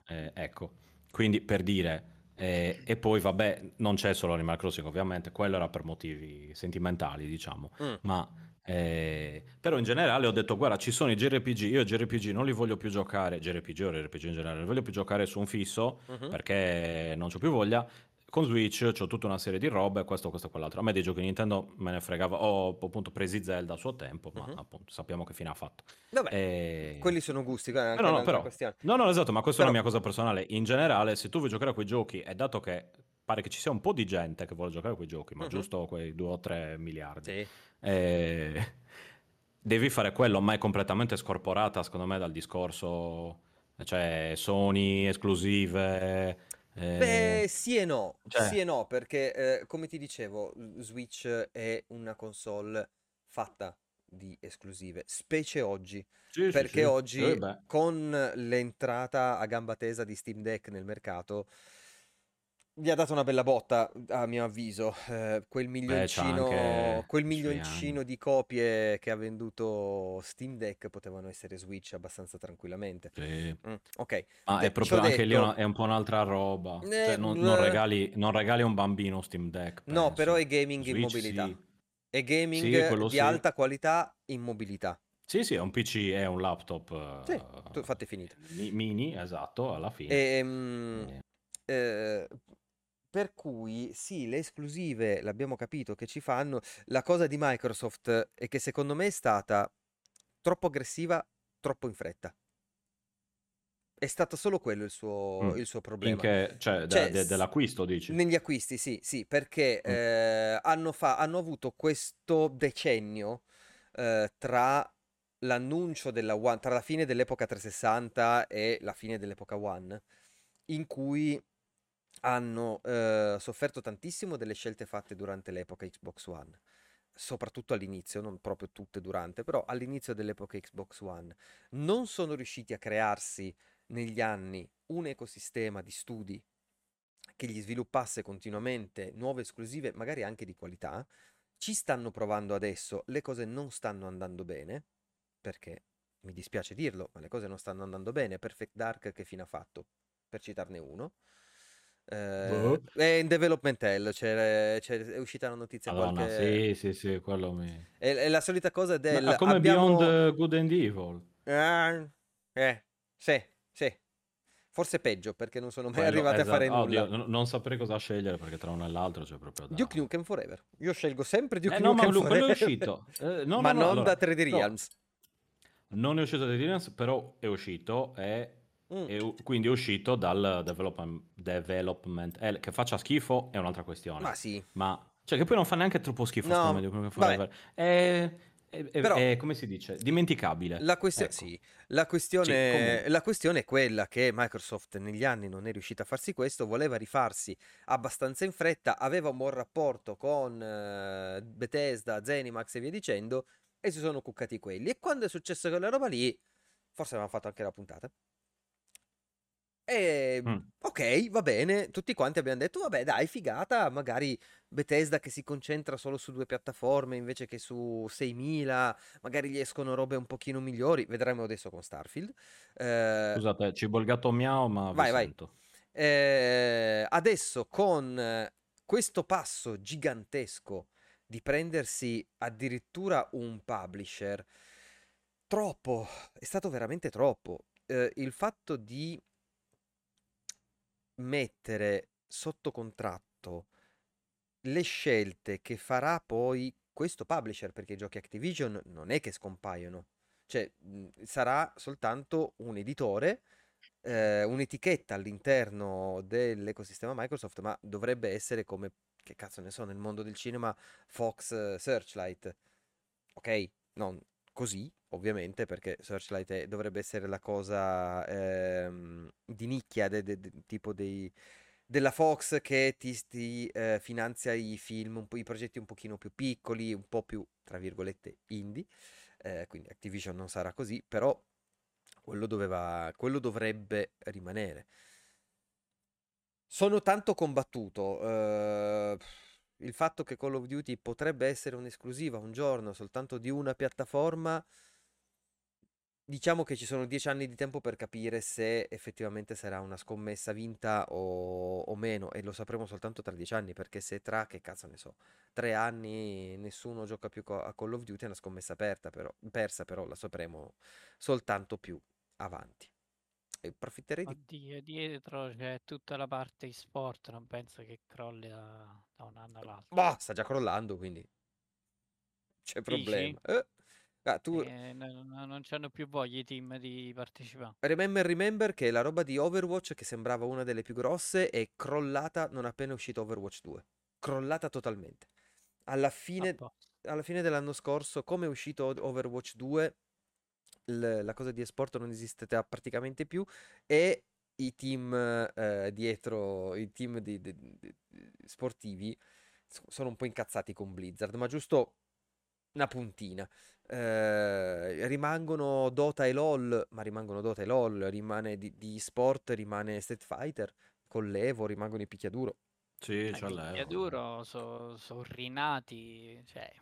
Eh, ecco, quindi per dire, eh, e poi vabbè, non c'è solo Animal Crossing ovviamente, quello era per motivi sentimentali, diciamo, mm, ma eh, però in generale ho detto, guarda, ci sono i JRPG, io i JRPG non li voglio più giocare, JRPG o RPG in generale, non li voglio più giocare su un fisso mhm. perché non c'ho più voglia. con Switch ho tutta una serie di robe, questo, questo e quell'altro. A me dei giochi Nintendo me ne fregava, ho appunto presi Zelda a suo tempo, ma uh-huh. appunto sappiamo che fine ha fatto. Vabbè, e... quelli sono gusti, anche no, no, però, no, no, esatto, ma questa però... è una mia cosa personale. In generale, se tu vuoi giocare a quei giochi, e dato che pare che ci sia un po' di gente che vuole giocare a quei giochi, ma uh-huh. giusto quei 2 o 3 miliardi. Sì. E... Devi fare quello, ma è completamente scorporata, secondo me, dal discorso, cioè Sony esclusive. Eh... Beh, sì e no, cioè... sì e no, perché eh, come ti dicevo, Switch è una console fatta di esclusive, specie oggi, sì, perché sì, sì. oggi eh, con l'entrata a gamba tesa di Steam Deck nel mercato gli ha dato una bella botta, a mio avviso. Eh, quel milioncino, Beh, quel milioncino di copie che ha venduto Steam Deck potevano essere Switch abbastanza tranquillamente. Sì. Mm, ok. Ma De- è proprio anche detto... lì una, è un po' un'altra roba. Eh, cioè, non, non, regali, non, regali, a un bambino Steam Deck. Penso. No, però è gaming Switch, in mobilità. Sì. È gaming sì, di alta qualità in mobilità. Sì, sì, è un PC, è un laptop. Sì, uh, fate finito. Mini, esatto, alla fine. E, um, eh, per cui sì, le esclusive l'abbiamo capito che ci fanno. La cosa di Microsoft è che secondo me è stata troppo aggressiva, troppo in fretta. È stato solo quello il suo, mm. il suo problema. Che, cioè, cioè de, de, dell'acquisto, dici? Negli acquisti, sì, sì, perché mm. eh, hanno, fa- hanno, avuto questo decennio eh, tra l'annuncio della One, tra la fine dell'epoca 360 e la fine dell'epoca One, in cui hanno eh, sofferto tantissimo delle scelte fatte durante l'epoca Xbox One, soprattutto all'inizio, non proprio tutte durante, però all'inizio dell'epoca Xbox One. Non sono riusciti a crearsi negli anni un ecosistema di studi che gli sviluppasse continuamente nuove esclusive, magari anche di qualità. Ci stanno provando adesso, le cose non stanno andando bene, perché mi dispiace dirlo, ma le cose non stanno andando bene. Perfect Dark che fine ha fatto? Per citarne uno. Eh, boh. È in development hell, c'è, c'è, è uscita la notizia Madonna, qualche... sì, sì, sì, quello mi... È, è la solita cosa del... Ma come abbiamo... Beyond Good and Evil? Ah, eh, sì, sì. Forse peggio perché non sono mai quello, arrivati esatto. a fare nulla. Oddio, non saprei cosa scegliere perché tra uno e l'altro c'è proprio da... Duke Nukem Forever. Io scelgo sempre Duke eh, Nukem no, ma Forever. quello è uscito. Eh, no, ma no, non allora, da 3D Realms. Non è uscito da 3D Realms, però è uscito e Mm. E quindi è uscito dal development, development L, che faccia schifo è un'altra questione. Ma sì. Ma, cioè che poi non fa neanche troppo schifo no, me, è, è, è, Però, è, come si dice, dimenticabile. La, questio- ecco. sì, la, questione, sì, la, questione, è quella che Microsoft negli anni non è riuscita a farsi questo, voleva rifarsi abbastanza in fretta, aveva un buon rapporto con uh, Bethesda, Zenimax e via dicendo, e si sono cuccati quelli. E quando è successo quella roba lì, forse avevamo fatto anche la puntata, e mm. ok, va bene, tutti quanti abbiamo detto, vabbè dai, figata, magari Bethesda che si concentra solo su due piattaforme invece che su 6000, magari gli escono robe un pochino migliori, vedremo adesso con Starfield. Eh, Scusate, cibo il gatto miau, ma vai, vai. Eh, adesso con questo passo gigantesco di prendersi addirittura un publisher, troppo, è stato veramente troppo. Eh, il fatto di mettere sotto contratto le scelte che farà poi questo publisher, perché i giochi Activision non è che scompaiono, cioè mhmm, sarà soltanto un editore, eh, un'etichetta all'interno dell'ecosistema Microsoft, ma dovrebbe essere come, che cazzo ne so, nel mondo del cinema Fox Searchlight. Ok, non così, ovviamente, perché Searchlight è, dovrebbe essere la cosa ehm, di nicchia, de, de, de, tipo dei, della Fox che ti, ti eh, finanzia i film, i progetti un pochino più piccoli, un po' più, tra virgolette, indie. Eh, quindi Activision non sarà così, però quello, doveva, quello dovrebbe rimanere. Sono tanto combattuto. Eh, il fatto che Call of Duty potrebbe essere un'esclusiva un giorno soltanto di una piattaforma Diciamo che ci sono dieci anni di tempo per capire se effettivamente sarà una scommessa vinta o, o meno e lo sapremo soltanto tra dieci anni perché se tra, che cazzo ne so, tre anni nessuno gioca più a Call of Duty è una scommessa aperta però, persa però la sapremo soltanto più avanti. E approfitterei di... Oddio, dietro c'è tutta la parte e-sport, non penso che crolli da, da un anno all'altro. Boh, sta già crollando, quindi c'è problema. Eh. Ah, tu... Eh, non, non c'hanno più voglia i team di partecipare. Remember, remember che la roba di Overwatch, che sembrava una delle più grosse, è crollata non appena è uscito Overwatch 2. Crollata totalmente. Alla fine, alla fine dell'anno scorso, come è uscito Overwatch 2, l- la cosa di esport non esiste praticamente più e i team eh, dietro, i team di, di, di, sportivi sono un po' incazzati con Blizzard, ma giusto una puntina. Eh, rimangono Dota e LOL, ma rimangono Dota e LOL, rimane di, di sport, rimane Street Fighter, con l'Evo rimangono i picchiaduro. Sì, c'è l'Evo. I picchiaduro sono so rinati, cioè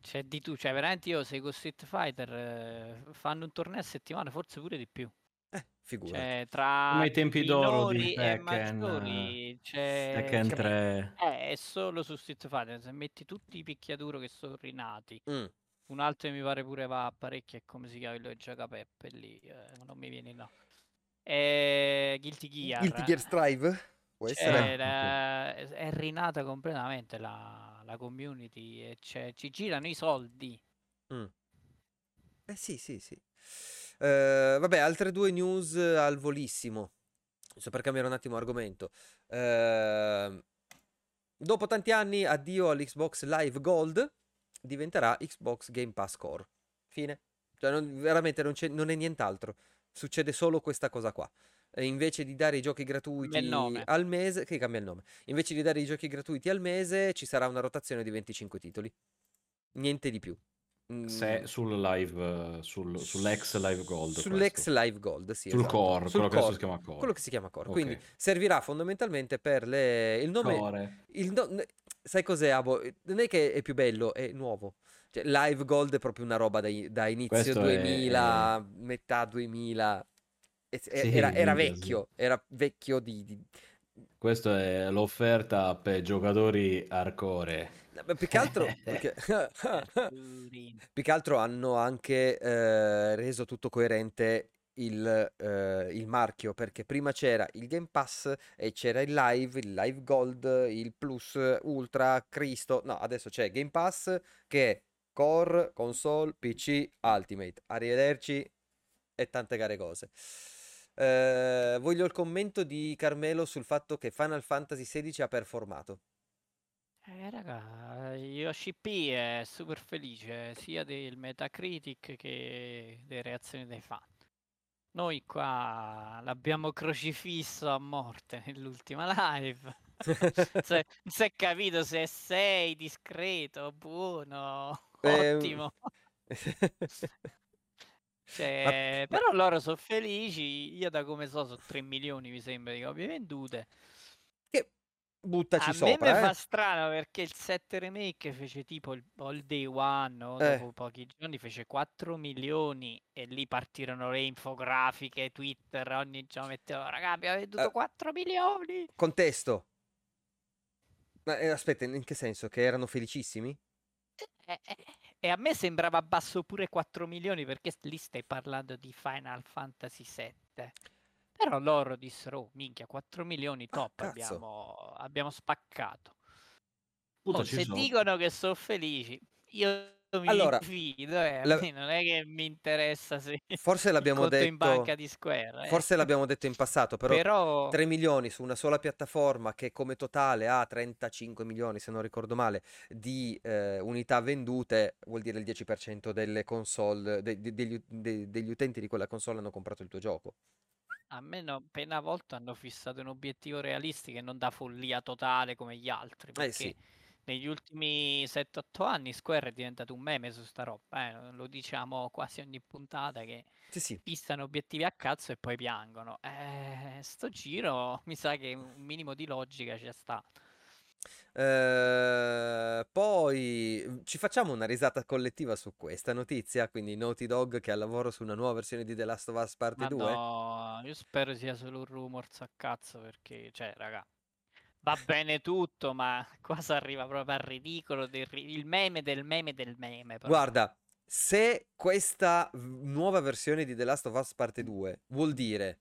c'è di tu, cioè veramente io seguo Street Fighter, eh, fanno un torneo a settimana, forse pure di più. Eh, figura. Cioè, tra Come i tempi d'oro di Tekken, maggiori, c'è, Tekken 3. Eh, è solo su Street Fighter, se metti tutti i picchiaduro che sono rinati. Mm. Un altro mi pare pure va parecchio, è come si chiama quello che gioca Peppe lì, eh, non mi viene là. E... Guilty Gear. Guilty Gear Strive? Può essere? La... È rinata completamente la la community e ci girano i soldi. Mm. Eh sì, sì, sì. Uh, vabbè, altre due news al volissimo. Giusto per cambiare un attimo argomento. Uh, dopo tanti anni, addio all'Xbox Live Gold, diventerà Xbox Game Pass Core. Fine. Cioè, non, veramente non, non è nient'altro. Succede solo questa cosa qua invece di dare i giochi gratuiti al mese, che cambia il nome, invece di dare i giochi gratuiti al mese ci sarà una rotazione di 25 titoli. Niente di più. Se mm. sul live, sul, sull'ex live gold. Sull'ex questo. live gold, sì. Sul esatto. core, sul quello, core, che si chiama core. Quello che si chiama core. Okay. Quindi servirà fondamentalmente per le... il nome... Core. Il no... Sai cos'è, Abo? Non è che è più bello, è nuovo. Cioè, live gold è proprio una roba da, da inizio questo 2000, è... metà 2000. Sì, era, era vecchio, era vecchio di, di... Questa è l'offerta per giocatori hardcore. Più che altro, perché... più che altro hanno anche eh, reso tutto coerente il, eh, il, marchio perché prima c'era il Game Pass e c'era il Live, il Live Gold, il Plus, Ultra, Cristo. No, adesso c'è Game Pass che è Core, Console, PC, Ultimate. Arrivederci e tante care cose. Eh, voglio il commento di Carmelo sul fatto che Final Fantasy XVI ha performato. Eh, raga, Yoshi P è super felice sia del Metacritic che delle reazioni dei fan. Noi qua l'abbiamo crocifisso a morte nell'ultima live. cioè, non si è capito se sei discreto, buono, eh, ottimo. Cioè, ma... Però loro sono felici. Io, da come so, sono 3 milioni mi sembra di copie vendute. Che buttaci a sopra. A me eh. fa strano perché il 7 remake fece tipo il, il day one, no? eh. dopo pochi giorni, fece 4 milioni e lì partirono le infografiche, Twitter, ogni giorno metteva, raga, abbiamo venduto eh. 4 milioni. Contesto. Ma eh, aspetta, in che senso? Che erano felicissimi? Eh, eh, e a me sembrava basso pure 4 milioni perché lì stai parlando di Final Fantasy VII. Però loro dissero, oh, minchia, 4 milioni ah, top, ah, abbiamo, abbiamo, spaccato. Oh, se sono. dicono che sono felici, io mi allora, fido, eh. la... non è che mi interessa se forse l'abbiamo detto in banca di Square. Eh. Forse l'abbiamo detto in passato, però, però 3 milioni su una sola piattaforma che come totale ha 35 milioni, se non ricordo male, di eh, unità vendute, vuol dire il 10% delle console, de- de- degli, de- degli utenti di quella console hanno comprato il tuo gioco. A me no, appena a volta hanno fissato un obiettivo realistico e non da follia totale come gli altri. Perché... Eh sì negli ultimi 7-8 anni Square è diventato un meme su sta roba, eh? lo diciamo quasi ogni puntata che sì, sì. pistano obiettivi a cazzo e poi piangono. Eh, sto giro mi sa che un minimo di logica c'è sta. Eh, poi ci facciamo una risata collettiva su questa notizia, quindi Naughty Dog che ha lavoro su una nuova versione di The Last of Us Parte Ma 2. No, io spero sia solo un rumors a cazzo perché, cioè, raga, va bene tutto, ma qua si arriva proprio al ridicolo, del, il meme del meme del meme. Però. Guarda, Se questa nuova versione di The Last of Us parte 2 vuol dire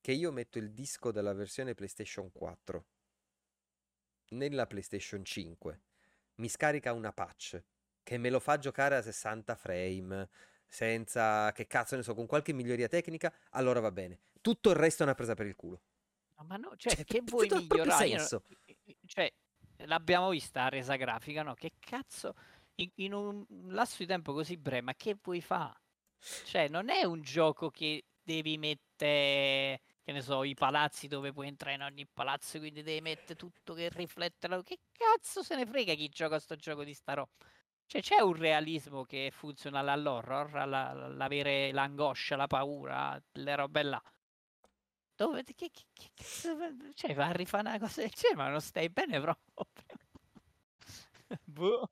che io metto il disco della versione PlayStation 4 nella PlayStation 5, mi scarica una patch che me lo fa giocare a 60 frame, senza che cazzo ne so, con qualche miglioria tecnica, allora va bene. Tutto il resto è una presa per il culo. Ma no, cioè, cioè che vuoi migliorare? Senso. Cioè, l'abbiamo vista a resa grafica, no? Che cazzo, in, in, un lasso di tempo così breve, ma che vuoi fare? Cioè, non è un gioco che devi mettere, che ne so, i palazzi dove puoi entrare in ogni palazzo, quindi devi mettere tutto che riflette la... Che cazzo se ne frega chi gioca a sto gioco di sta roba? Cioè, c'è un realismo che funziona all'horror, all'avere l'angoscia, la paura, le robe là. Dove, che, che, che, cioè, va a rifare una cosa del genere, ma non stai bene proprio. boh.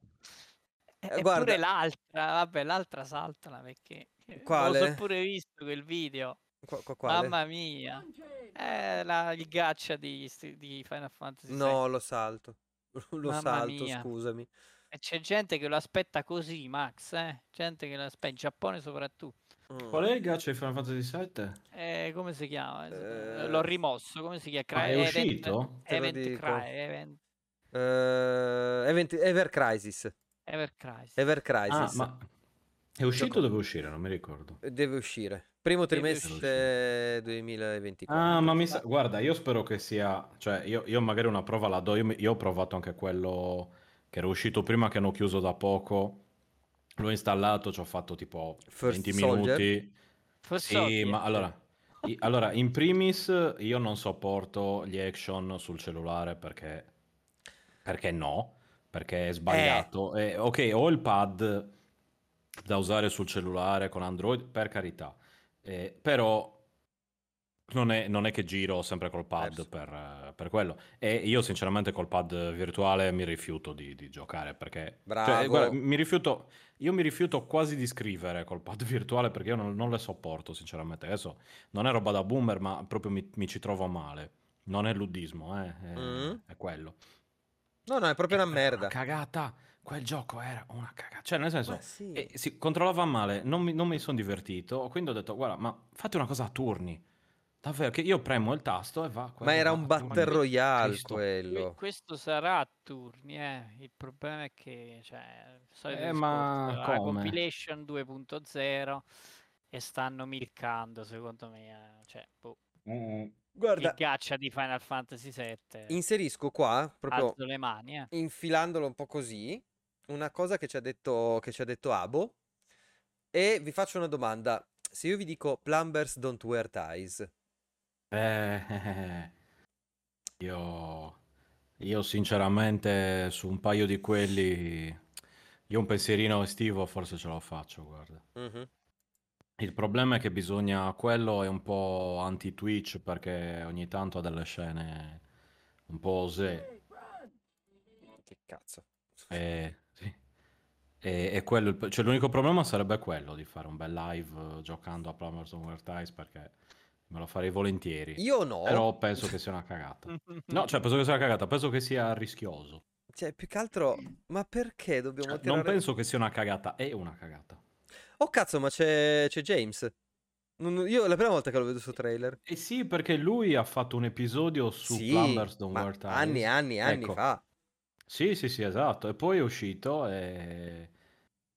Eh, Eppure l'altra, vabbè, l'altra saltala perché Quale? L'ho pure visto quel video. Qu- Mamma mia. Eh, la, il gaccia di, di Final Fantasy No, lo salto. Lo Mamma salto, mia. scusami. E c'è gente che lo aspetta così, Max, eh? Gente che lo aspetta, in Giappone soprattutto. Mm. Qual è il gaccia di Final Fantasy VII? Eh, come si chiama? Eh... L'ho rimosso, come si chiama? Cry... Ah, è uscito? Event, Event Cry, Event... Uh, Event... Ever Crisis. Ever Crisis. Ever Crisis. Ah, ma è uscito o deve uscire? Non mi ricordo. Deve uscire. Primo trimestre 2024. Ah, ma mi sa... Guarda, io spero che sia... Cioè, io, io magari una prova la do. Io, io ho provato anche quello che era uscito prima, che hanno chiuso da poco. L'ho installato, ci ho fatto tipo First 20 Soldier. minuti. First sì, Soldier. ma allora... allora, in primis, io non sopporto gli action sul cellulare perché... Perché no? Perché è sbagliato. Eh. Eh, ok, ho il pad da usare sul cellulare con Android, per carità. Eh, però non è, non è, che giro sempre col pad per, per, quello. E io, sinceramente, col pad virtuale mi rifiuto di, di giocare perché. Cioè, Bravo. Cioè, guarda, mi rifiuto, io mi rifiuto quasi di scrivere col pad virtuale perché io non, non le sopporto, sinceramente. Adesso non è roba da boomer, ma proprio mi, mi ci trovo male. Non è ludismo, eh, è, mm. è quello. No, no, è proprio una merda. Una cagata. Quel gioco era una cagata. Cioè, nel senso, sì. eh, si controllava male, non mi, non mi sono divertito. Quindi ho detto, guarda, ma fate una cosa a turni. Davvero, che io premo il tasto e va. Ma era un battle royale Cristo. quello. Questo sarà a turni, eh. Il problema è che, cioè, eh, ma la compilation 2.0 e stanno milcando, secondo me. Eh. Cioè, boh. Mm. Guarda, il gaccia di Final Fantasy VII. Inserisco qua, proprio Alzo le mani, eh. infilandolo un po' così, una cosa che ci ha detto, che ci ha detto Abo. E vi faccio una domanda. Se io vi dico Plumbers don't wear ties. Eh, io, io sinceramente su un paio di quelli, io un pensierino estivo forse ce lo faccio, guarda. Mm-hmm. Il problema è che bisogna, quello è un po' anti-Twitch perché ogni tanto ha delle scene un po' osè. Che cazzo. E, sì. e, e quello, cioè, l'unico problema sarebbe quello di fare un bel live eh, giocando a Plumbers on Wear Ties perché me lo farei volentieri. Io no. Però penso che sia una cagata. No, cioè penso che sia una cagata, penso che sia rischioso. Cioè, più che altro, ma perché dobbiamo cioè, tirare... Non penso che sia una cagata, è una cagata. Oh cazzo, ma c'è, c'è James. Non, io è la prima volta che lo vedo su trailer. Eh sì, perché lui ha fatto un episodio su sì, Plumbers Don't Wear Ties. Anni, anni, anni ecco. fa. Sì, sì, sì, esatto. E poi è uscito e...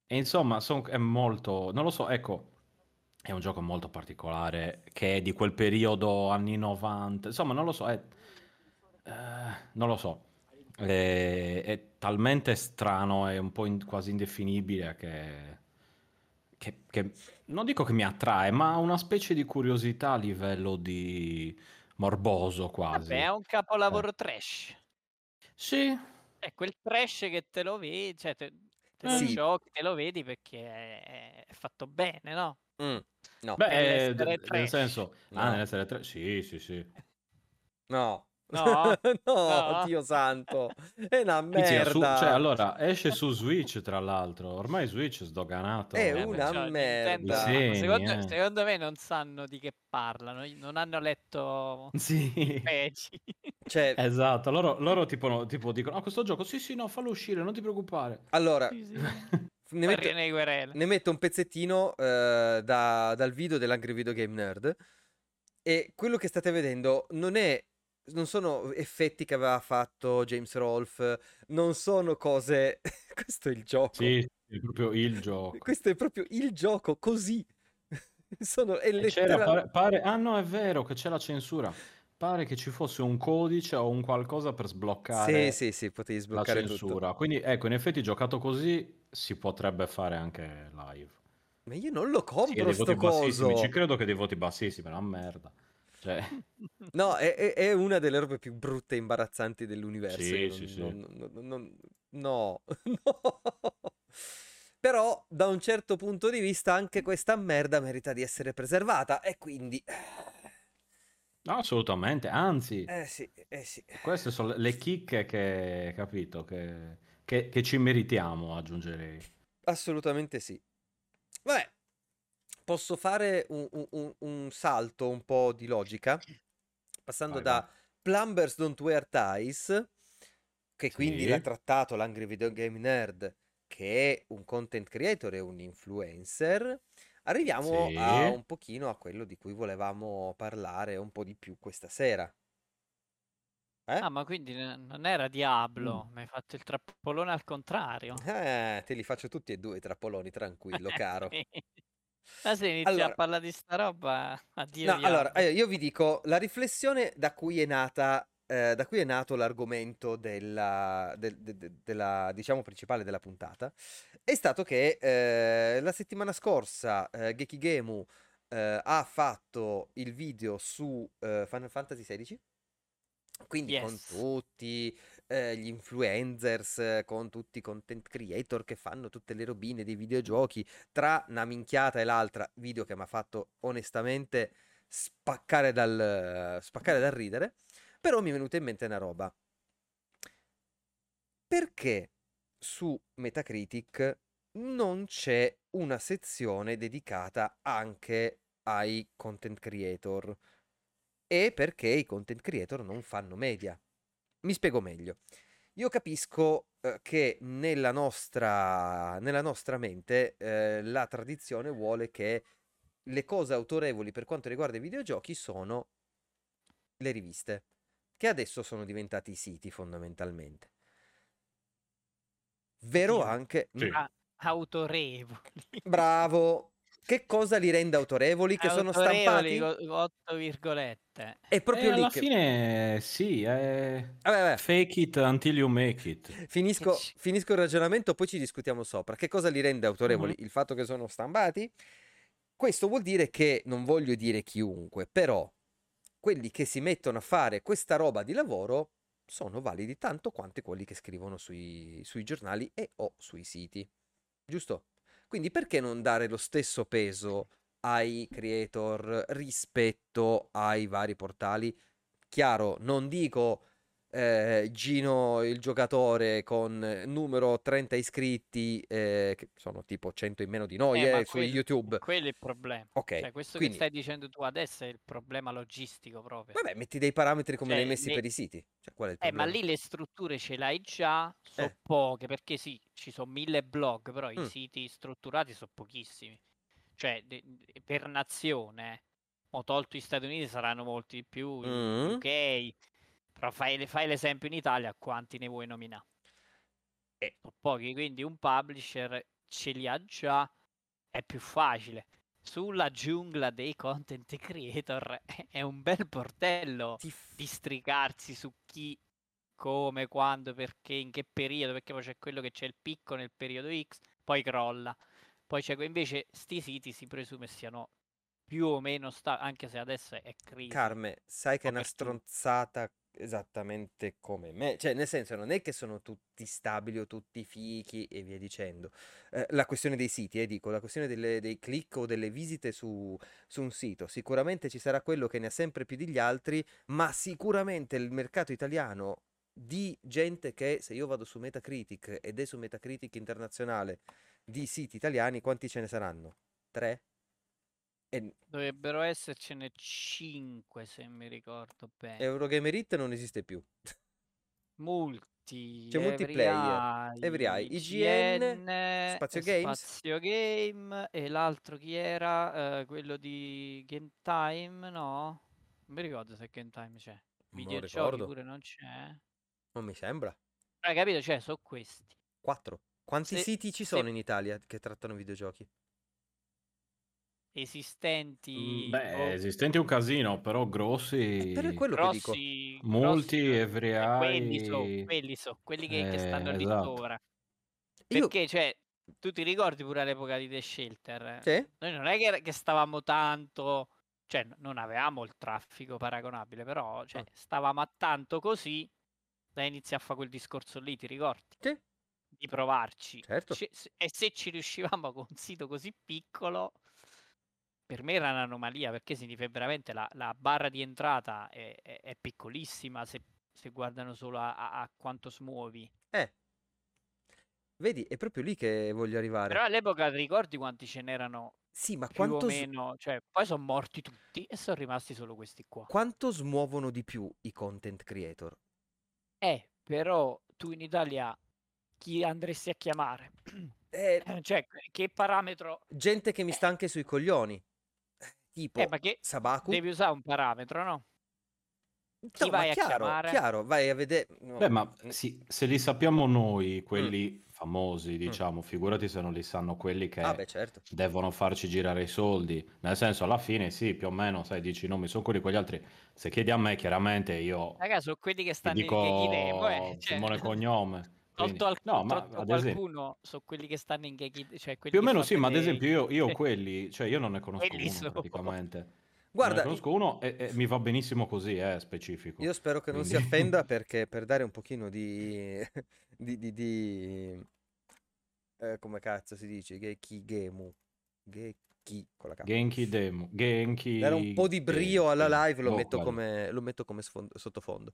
e insomma, son... è molto... Non lo so, ecco, è un gioco molto particolare che è di quel periodo anni 90. Insomma, non lo so, è... Uh, non lo so. È... è, talmente strano e un po' in... quasi indefinibile che che, che, non dico che mi attrae, ma ha una specie di curiosità a livello di morboso quasi. Vabbè, è un capolavoro eh. trash. Sì. È quel trash che te lo vedi, cioè te, te, lo, sì. giochi, te lo vedi perché è, è fatto bene, no? Mm. No. Beh, d- nel senso, no. ah, nell'essere trash, sì, sì, sì. No, No, no, no, Dio santo, è una merda. Su, cioè, allora, esce su Switch, tra l'altro. Ormai Switch è sdoganato. È una cioè, merda. Segni, secondo, eh. secondo, me non sanno di che parlano, non hanno letto sì. Cioè... Esatto, loro, loro tipo, tipo, dicono, ah, questo gioco, sì, sì, no, fallo uscire, non ti preoccupare. Allora, sì, sì. ne, metto, ne metto, un pezzettino uh, da, dal video dell'Angry Video Game Nerd. E quello che state vedendo non è non sono effetti che aveva fatto James Rolfe, non sono cose. Questo è il gioco. Sì, è proprio il gioco. Questo è proprio il gioco così. sono, è letteral... pare, pare... Ah, no, è vero che c'è la censura. Pare che ci fosse un codice o un qualcosa per sbloccare sì, sì, sì, potevi sbloccare la censura. Tutto. Quindi, ecco, in effetti, giocato così si potrebbe fare anche live. Ma io non lo compro sì, sto coso. Ci credo che dei voti bassissimi, è una merda. Cioè... No, è, è, una delle robe più brutte e imbarazzanti dell'universo. Sì, non, sì, sì. Non, non, no, no. Però, da un certo punto di vista, anche questa merda merita di essere preservata. E quindi... No, assolutamente, anzi... Eh sì, eh sì. Queste sono le chicche che, capito, che, che, che ci meritiamo, aggiungerei. Assolutamente sì. Vabbè, posso fare un, un, un, salto un po' di logica, passando vai, da vai. Plumbers Don't Wear Ties, che sì. quindi l'ha trattato l'Angry Video Game Nerd, che è un content creator e un influencer. Arriviamo sì. a un pochino a quello di cui volevamo parlare un po' di più questa sera. Eh? Ah, ma quindi non era Diablo, mm. mi hai fatto il trappolone al contrario. Eh, te li faccio tutti e due i trappoloni, tranquillo, caro. Ma se inizi allora, a parlare di sta roba, addio. No, allora, eh, io vi dico, la riflessione da cui è nata, eh, da cui è nato l'argomento della, de, de, de, della, diciamo, principale della puntata, è stato che eh, la settimana scorsa eh, Gekigemu eh, ha fatto il video su eh, Final Fantasy XVI, quindi yes. con tutti eh, gli influencers, con tutti i content creator che fanno tutte le robine dei videogiochi, tra una minchiata e l'altra, video che mi ha fatto onestamente spaccare dal, spaccare dal ridere, però mi è venuta in mente una roba. Perché su Metacritic non c'è una sezione dedicata anche ai content creator? E perché i content creator non fanno media? Mi spiego meglio. Io capisco eh, che nella nostra, nella nostra mente eh, la tradizione vuole che le cose autorevoli per quanto riguarda i videogiochi sono le riviste, che adesso sono diventati i siti fondamentalmente. Vero anche... Sì. autorevoli. Bravo, che cosa li rende autorevoli? Che sono stampati? 8 virgolette. È proprio eh, lì alla che... fine sì, è... vabbè, vabbè. fake it until you make it. Finisco, finisco, il ragionamento, poi ci discutiamo sopra. Che cosa li rende autorevoli? Mm-hmm. Il fatto che sono stampati? Questo vuol dire che, non voglio dire chiunque, però quelli che si mettono a fare questa roba di lavoro sono validi tanto quanto quelli che scrivono sui, sui giornali e o sui siti. Giusto? Quindi perché non dare lo stesso peso ai creator rispetto ai vari portali? Chiaro, non dico eh, Gino il giocatore con numero 30 iscritti, eh, che sono tipo 100 in meno di noi eh, eh, su quello, YouTube. Quello è il problema. Ok. Cioè, questo quindi... che stai dicendo tu adesso è il problema logistico proprio. Vabbè, metti dei parametri come cioè, li hai messi le... per i siti. Cioè, eh, ma lì le strutture ce l'hai già, sono eh. poche, perché sì, ci sono mille blog, però mm. i siti strutturati sono pochissimi. Cioè, de- de- per nazione, ho tolto gli Stati Uniti, saranno molti di più, mm. UK, però fai, fai l'esempio in Italia, quanti ne vuoi nominare? Eh. Pochi, quindi un publisher ce li ha già, è più facile. Sulla giungla dei content creator è un bel portello Ti... districarsi su chi, come, quando, perché, in che periodo, perché poi c'è quello che c'è il picco nel periodo X, poi crolla. Poi c'è invece sti siti si presume siano più o meno sta- anche se adesso è crisi. Carme, sai che è una stronzata esattamente come me, cioè nel senso non è che sono tutti stabili o tutti fichi e via dicendo. Eh, la questione dei siti, eh, dico, la questione delle, dei click o delle visite su, su, un sito, sicuramente ci sarà quello che ne ha sempre più degli altri, ma sicuramente il mercato italiano di gente che se io vado su Metacritic ed è su Metacritic internazionale di siti italiani, quanti ce ne saranno? Tre? E... Dovrebbero essercene 5 se mi ricordo bene. Eurogamer Hit non esiste più. Multi. C'è multiplayer, Every Eye, IGN, Spazio Games. Spazio Game e l'altro chi era? Uh, quello di Game Time, no? Non mi ricordo se Game Time c'è. Videogiochi pure non c'è. Non mi sembra. Hai capito? Cioè, sono questi. Quattro. Quanti se, siti ci sono se... in Italia che trattano videogiochi? Esistenti. Mm, beh, o... esistenti un casino, però grossi. Eh, però è quello grossi, che dico. Molti grossi, every quelli sono quelli, so, quelli che, eh, che stanno lì esatto. sopra. Perché, Io... cioè, tu ti ricordi pure all'epoca di The Shelter? Sì. Noi non è che, che stavamo tanto, cioè, non avevamo il traffico paragonabile, però, cioè, stavamo a tanto così da iniziare a fare quel discorso lì, ti ricordi? Sì. Di provarci. Certo. C- e se ci riuscivamo con un sito così piccolo per me era un'anomalia perché significa veramente la, la barra di entrata è, è, è piccolissima se, se, guardano solo a, a, quanto smuovi. Eh. Vedi, è proprio lì che voglio arrivare. Però all'epoca ricordi quanti ce n'erano? Sì, ma più quanto... o meno, cioè, poi sono morti tutti e sono rimasti solo questi qua. Quanto smuovono di più i content creator? Eh, però tu in Italia chi andresti a chiamare? Eh, cioè, che parametro? Gente che mi sta anche sui coglioni. Tipo eh, ma che Sabaku. Devi usare un parametro, no? Chi no, vai chiaro, a chiamare? chiaro, vai a vedere. No. Beh, ma sì, se li sappiamo noi, quelli mm. famosi, diciamo, mm. figurati se non li sanno quelli che ah, beh, certo. devono farci girare i soldi. Nel senso, alla fine, sì, più o meno, sai, dici, no, mi sono quelli quegli altri. Se chiedi a me, chiaramente io. Ragazzi, sono quelli che stanno dico in che eh, cioè... Simone Cognome. Quindi, tolto, al, no, ma ad qualcuno esempio, sono quelli che stanno in Geki, cioè più o meno sì, ma ad esempio io, io quelli, cioè io non ne conosco quelli uno sono. praticamente. Guarda, ne conosco uno e, e, mi va benissimo così, è eh, specifico. Io spero che Quindi... non si offenda perché per dare un pochino di... di, di, di eh, come cazzo si dice? Geki Gemu. Geki con la K. Genki Demo. Genki... Dare un po' di brio alla live lo, oh, metto, come, lo metto come sfondo, sottofondo.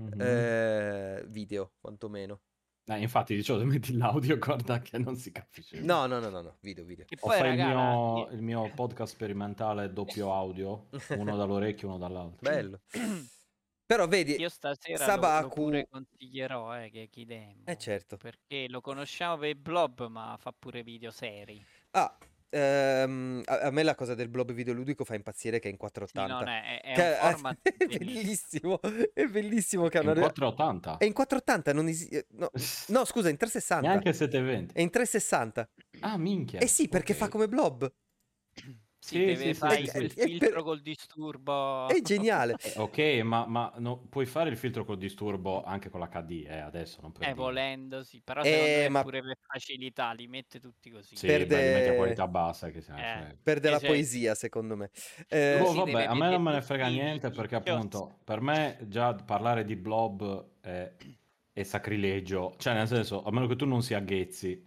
Mm-hmm. Eh, video, quantomeno. Eh, infatti, dicevo, metti l'audio, guarda che non si capisce. No, no, no, no, no. video, video. E poi, fai raga, il, mio, il mio podcast sperimentale doppio audio, uno dall'orecchio, uno dall'altro. Bello. Però vedi, io stasera Sabaku... lo, lo consiglierò eh, che Kidemo. Eh certo. Perché lo conosciamo per i blob, ma fa pure video seri. Ah, Ehm, a, a me la cosa del blob videoludico fa impazzire che è in 480. Sì, no, è, è, che, un format è bellissimo, è bellissimo che hanno... In 480? È in 480, non esi... Eh, no, no, scusa, in 360. Neanche 720. È in 360. Ah, minchia. Eh sì, perché okay. fa come blob. Sì, sì, deve sì, fare sì, il filtro per... col disturbo. È geniale. eh, ok, ma, ma no, puoi fare il filtro col disturbo anche con l'HD, eh, adesso non per Eh, volendo, sì, però eh, ma... pure per facilità, li mette tutti così. Sì, perde... beh, li mette a qualità bassa, che eh. Perde la cioè... poesia, secondo me. Eh... Oh, vabbè, a me non me ne frega niente perché appunto, per me già parlare di blob è, è sacrilegio. Cioè, nel senso, a meno che tu non sia Ghezzi,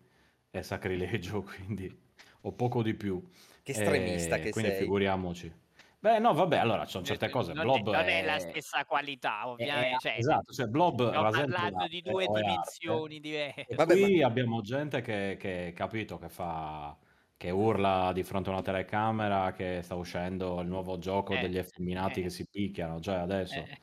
è sacrilegio, quindi... O poco di più. Che estremista eh, che quindi sei. figuriamoci. Beh, no, vabbè, allora ci sono certe cose. Non, Blob non è... è... la stessa qualità, ovviamente. È, cioè, esatto, cioè Blob stiamo parlando di due dimensioni diverse. E vabbè, qui ma... abbiamo gente che, che capito che fa che urla di fronte a una telecamera che sta uscendo il nuovo gioco eh, degli effeminati eh, che si picchiano, cioè adesso. Eh.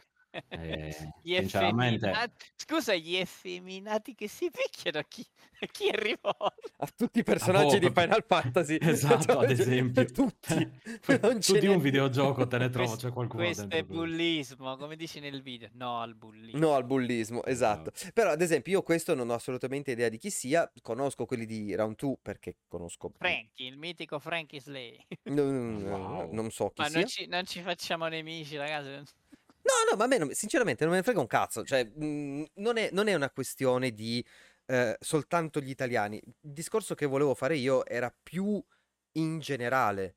Eh, gli sinceramente... effeminati... Scusa, gli effeminati che si picchiano, chi, chi è rivolto? A tutti i personaggi ah, boh, di Final Fantasy. Esatto, ad esempio. tutti. tu di un videogioco te ne trovo, c'è qualcuno Questo è bullismo, come dici nel video. No al bullismo. No al bullismo, esatto. No. Però, ad esempio, io questo non ho assolutamente idea di chi sia. Conosco quelli di Round 2 perché conosco... Frankie, il mitico Frankie Slay. non, wow. non so chi Ma sia. Non ci, non ci facciamo nemici, ragazzi. No, no, ma a me non, sinceramente non me ne frega un cazzo. Cioè, mh, mhmm, non, è, non, è, una questione di eh, soltanto gli italiani. Il discorso che volevo fare io era più in generale.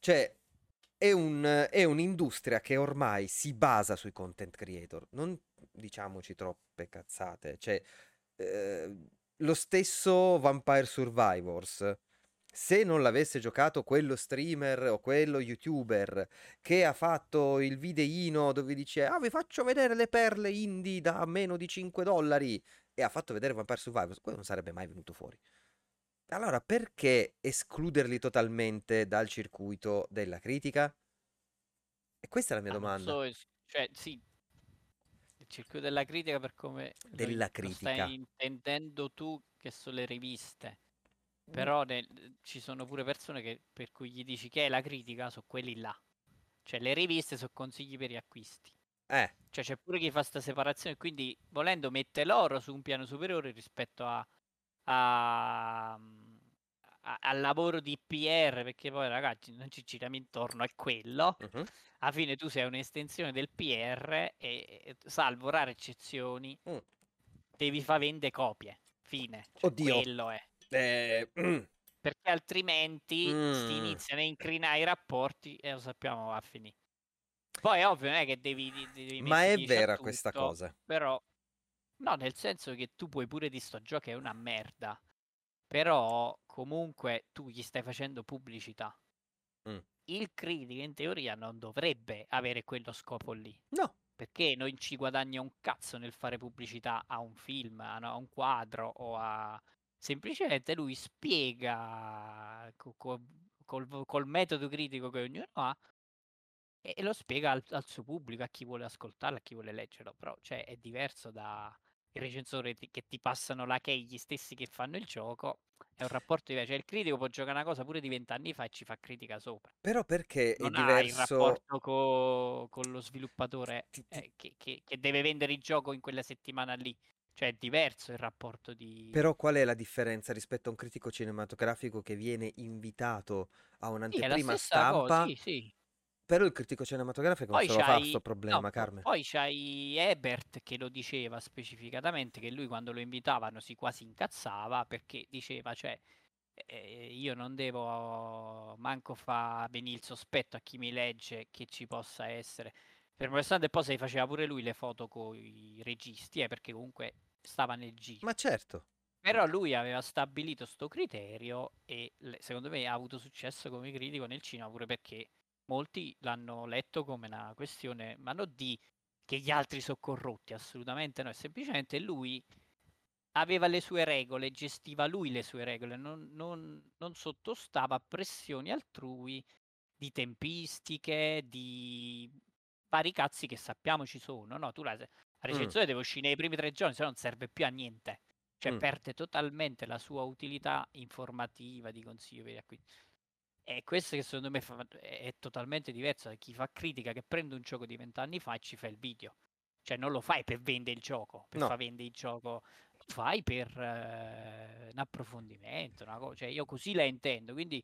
Cioè, è, un, è un'industria che ormai si basa sui content creator. Non diciamoci troppe cazzate. Cioè, eh, lo stesso Vampire Survivors se non l'avesse giocato quello streamer o quello youtuber che ha fatto il videino dove dice ah vi faccio vedere le perle indie da meno di 5 dollari e ha fatto vedere Vampire Survivors, quello non sarebbe mai venuto fuori. Allora perché escluderli totalmente dal circuito della critica? E questa è la mia ah, domanda. So, cioè, sì, il circuito della critica per come della critica. stai intendendo tu che sono le riviste. Però nel, ci sono pure persone che, per cui gli dici che è la critica, sono quelli là. Cioè le riviste sono consigli per gli acquisti. Eh. Cioè c'è pure chi fa questa separazione, quindi volendo mette loro su un piano superiore rispetto a, a, a, al lavoro di PR, perché poi ragazzi non ci giriamo intorno, è quello. Uh-huh. Alla fine tu sei un'estensione del PR e, e salvo rare eccezioni, mm. devi far vendere copie. Fine. Cioè, Oddio. Quello è. Eh, mm. Perché altrimenti mm. si iniziano a incrinare i rapporti e lo sappiamo va a finire. Poi è ovvio non è che devi, devi Ma è vera tutto, questa cosa. Però no, nel senso che tu puoi pure di sto gioco è una merda. Però comunque tu gli stai facendo pubblicità. Mm. Il critico in teoria non dovrebbe avere quello scopo lì. No. Perché non ci guadagna un cazzo nel fare pubblicità a un film, a un quadro o a Semplicemente lui spiega co- co- col, col metodo critico che ognuno ha e lo spiega al, al, suo pubblico, a chi vuole ascoltarlo, a chi vuole leggerlo, però cioè, è diverso dai recensori che ti passano la key, gli stessi che fanno il gioco, è un rapporto diverso, cioè il critico può giocare una cosa pure di vent'anni fa e ci fa critica sopra. Però perché non è diverso... il rapporto co- con lo sviluppatore eh, che, che, che deve vendere il gioco in quella settimana lì, cioè è diverso il rapporto di... Però qual è la differenza rispetto a un critico cinematografico che viene invitato a un'anteprima sì, stampa? Cosa, sì, sì. Però il critico cinematografico poi non se lo fa questo problema, no, Carmen. Poi c'hai Ebert che lo diceva specificatamente, che lui quando lo invitavano si quasi incazzava perché diceva, cioè, eh, io non devo manco fa venire il sospetto a chi mi legge che ci possa essere. Per e poi si faceva pure lui le foto con i registi, eh, perché comunque stava nel giro. Ma certo. Però lui aveva stabilito questo criterio e secondo me ha avuto successo come critico nel cinema pure perché molti l'hanno letto come una questione, ma non di che gli altri sono corrotti, assolutamente no, è semplicemente lui aveva le sue regole, gestiva lui le sue regole, non, non, non sottostava a pressioni altrui di tempistiche, di vari cazzi che sappiamo ci sono, no? Tu la, la recensione mm. deve uscire nei primi tre giorni, se no non serve più a niente. Cioè mm. perde totalmente la sua utilità informativa di consiglio per acquisti. E questo che secondo me fa, è totalmente diverso da chi fa critica che prende un gioco di vent'anni fa e ci fa il video. Cioè non lo fai per vendere il gioco, per no. far vendere il gioco, lo fai per uh, un approfondimento, una cosa. Cioè io così la intendo, quindi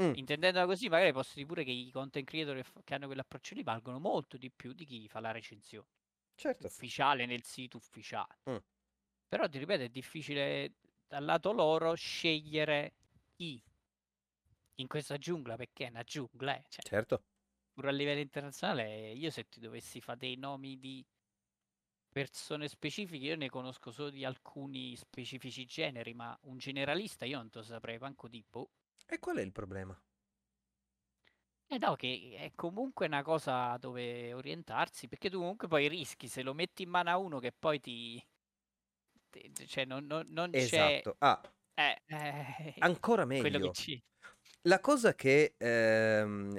mm. intendendola così magari posso dire pure che i content creator che hanno quell'approccio lì valgono molto di più di chi fa la recensione certo. ufficiale nel sito ufficiale. Mm. Però ti ripeto, è difficile dal lato loro scegliere chi in questa giungla, perché è una giungla, eh? cioè, certo. Pure a livello internazionale, io se ti dovessi fare dei nomi di persone specifiche, io ne conosco solo di alcuni specifici generi, ma un generalista io non te lo saprei manco di boh. E qual è il problema? Eh no, che è comunque una cosa dove orientarsi, perché tu comunque poi rischi se lo metti in mano a uno che poi ti... ti cioè non, non, non esatto. Ah. Eh, eh, Ancora meglio. La cosa che... Ehm,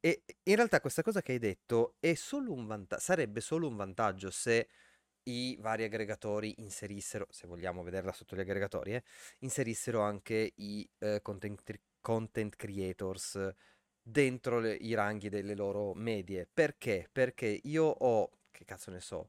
è, in realtà questa cosa che hai detto è solo un vanta- sarebbe solo un vantaggio se i vari aggregatori inserissero, se vogliamo vederla sotto gli aggregatori, eh, inserissero anche i eh, content, content creators dentro le, i ranghi delle loro medie. Perché? Perché io ho, che cazzo ne so,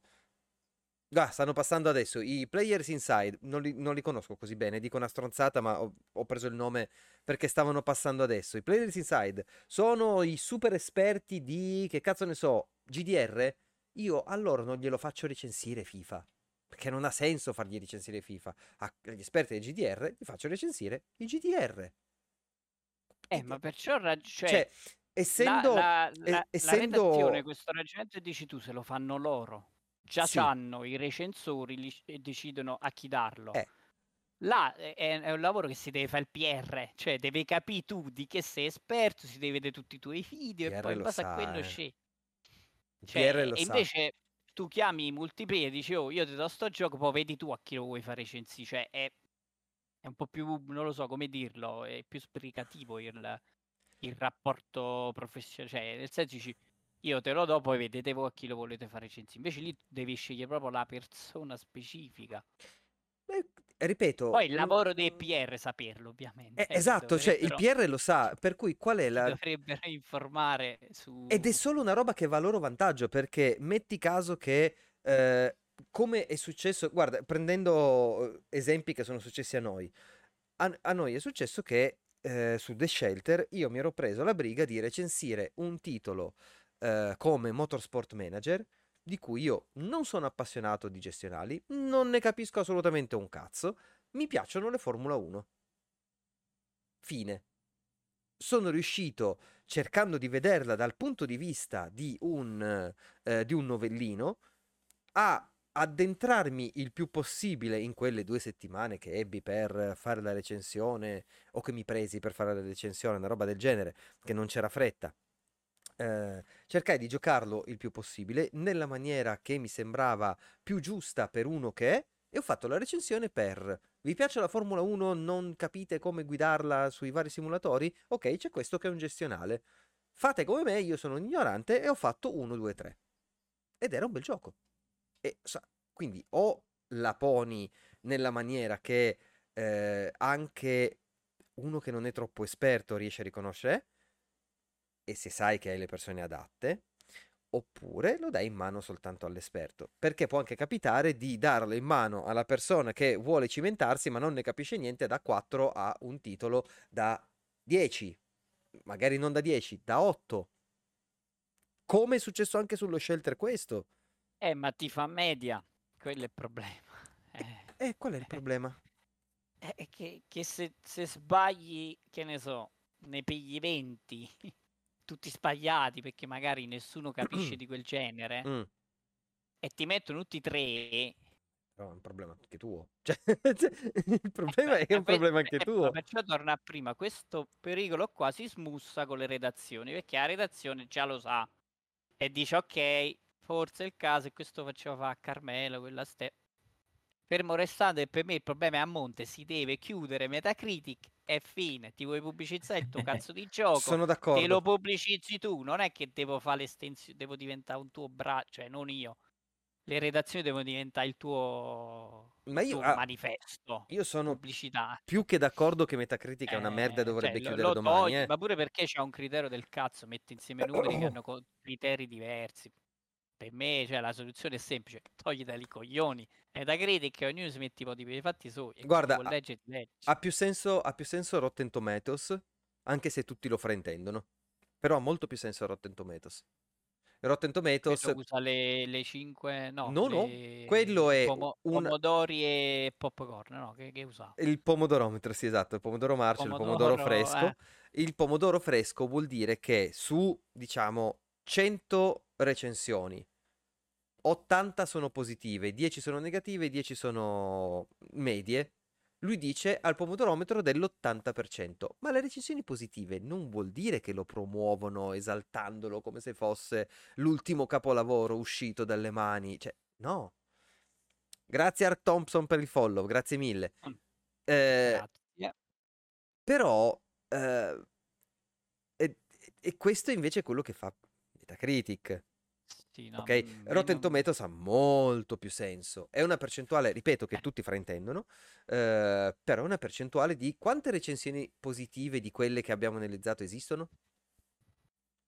Ah, stanno passando adesso i Players Inside, non li, non li, conosco così bene, dico una stronzata, ma ho, ho, preso il nome perché stavano passando adesso. I Players Inside sono i super esperti di, che cazzo ne so, GDR? Io a loro non glielo faccio recensire FIFA, perché non ha senso fargli recensire FIFA. Agli esperti del GDR gli faccio recensire i GDR. Eh, ma perciò rag- cioè, cioè, essendo, la, la, la, essendo... la redazione, questo ragionamento dici tu, se lo fanno loro. Già sì. hanno i recensori li, e decidono a chi darlo. Eh. Là è, è, un lavoro che si deve fare il PR, cioè deve capire tu di che sei esperto, si deve vedere tutti i tuoi video PR e poi in base sa, a quello eh. scegli. Cioè, e invece tu chiami i multiplayer e dici oh io ti do sto gioco, poi vedi tu a chi lo vuoi fare recensire. Cioè è è un po' più, non lo so come dirlo, è più sbrigativo il, il rapporto professionale, cioè nel senso dici, io te lo do, poi vedete voi a chi lo volete fare recensire. Invece lì devi scegliere proprio la persona specifica. Beh, ripeto. Poi il lavoro dei PR saperlo, ovviamente. Eh, esatto, cioè il PR lo sa, per cui qual è la... Dovrebbero informare su... Ed è solo una roba che va a loro vantaggio, perché metti caso che... Eh, come è successo, guarda, prendendo eh, esempi che sono successi a noi, a, a noi è successo che eh, su The Shelter io mi ero preso la briga di recensire un titolo eh, come Motorsport Manager di cui io non sono appassionato di gestionali, non ne capisco assolutamente un cazzo, mi piacciono le Formula 1. Fine. Sono riuscito, cercando di vederla dal punto di vista di un, eh, di un novellino, a addentrarmi il più possibile in quelle due settimane che ebbi per fare la recensione o che mi presi per fare la recensione, una roba del genere, che non c'era fretta. Eh, cercai di giocarlo il più possibile nella maniera che mi sembrava più giusta per uno che è e ho fatto la recensione per vi piace la Formula 1, non capite come guidarla sui vari simulatori? Ok, c'è questo che è un gestionale. Fate come me, io sono un ignorante e ho fatto 1, 2, 3. Ed era un bel gioco. E, quindi o la poni nella maniera che eh, anche uno che non è troppo esperto riesce a riconoscere e se sai che hai le persone adatte, oppure lo dai in mano soltanto all'esperto. Perché può anche capitare di darlo in mano alla persona che vuole cimentarsi ma non ne capisce niente da 4 a un titolo da 10, magari non da 10, da 8. Come è successo anche sullo shelter questo. Eh, ma ti fa media, quello è il problema. Eh, eh qual è il problema? È eh, che, che se, se, sbagli, che ne so, ne pigli 20, tutti sbagliati perché magari nessuno capisce di quel genere, mm. e ti mettono tutti tre... No, è un problema anche tuo. Cioè, il problema eh, è un problema anche tuo. Perciò torna prima, questo pericolo qua si smussa con le redazioni, perché la redazione già lo sa e dice ok, forse il caso e questo faceva fare a Carmelo, quella ste... Fermo restando, e per me il problema è a monte, si deve chiudere Metacritic e fine. Ti vuoi pubblicizzare il tuo cazzo di gioco? Sono d'accordo. Te lo pubblicizzi tu, non è che devo fare l'estensione, devo diventare un tuo braccio, cioè non io. Le redazioni devono diventare il tuo, Ma io, tuo ah, manifesto. Io sono pubblicità. più che d'accordo che Metacritic eh, è una merda e dovrebbe cioè, chiudere lo, domani. Togli, eh. Ma pure perché c'è un criterio del cazzo, metti insieme numeri che hanno criteri diversi per me cioè, la soluzione è semplice, togli dai coglioni. È da crede che ognuno si mette i modi per i fatti suoi. Guarda, legge, legge. Ha, più senso, ha più senso Rotten Tomatoes, anche se tutti lo fraintendono. Però ha molto più senso Rotten Tomatoes. Rotten Tomatoes quello usa le, le 5 no, no, le... no, quello è Pomo- un... pomodori e popcorn no che, che usa il pomodorometro sì esatto il pomodoro marcio pomodoro, il pomodoro fresco eh. il pomodoro fresco vuol dire che su diciamo 100 recensioni 80 sono positive, 10 sono negative, 10 sono medie. Lui dice al pomodorometro dell'80%, ma le recensioni positive non vuol dire che lo promuovono esaltandolo come se fosse l'ultimo capolavoro uscito dalle mani, cioè no. Grazie Art Thompson per il follow, grazie mille. Mm. Eh, grazie. Però eh, e, e questo invece è quello che fa Metacritic sì, no, ok? Mm, Rotten non... Tomatoes ha molto più senso. È una percentuale, ripeto, che eh. tutti fraintendono, eh, però è una percentuale di quante recensioni positive di quelle che abbiamo analizzato esistono?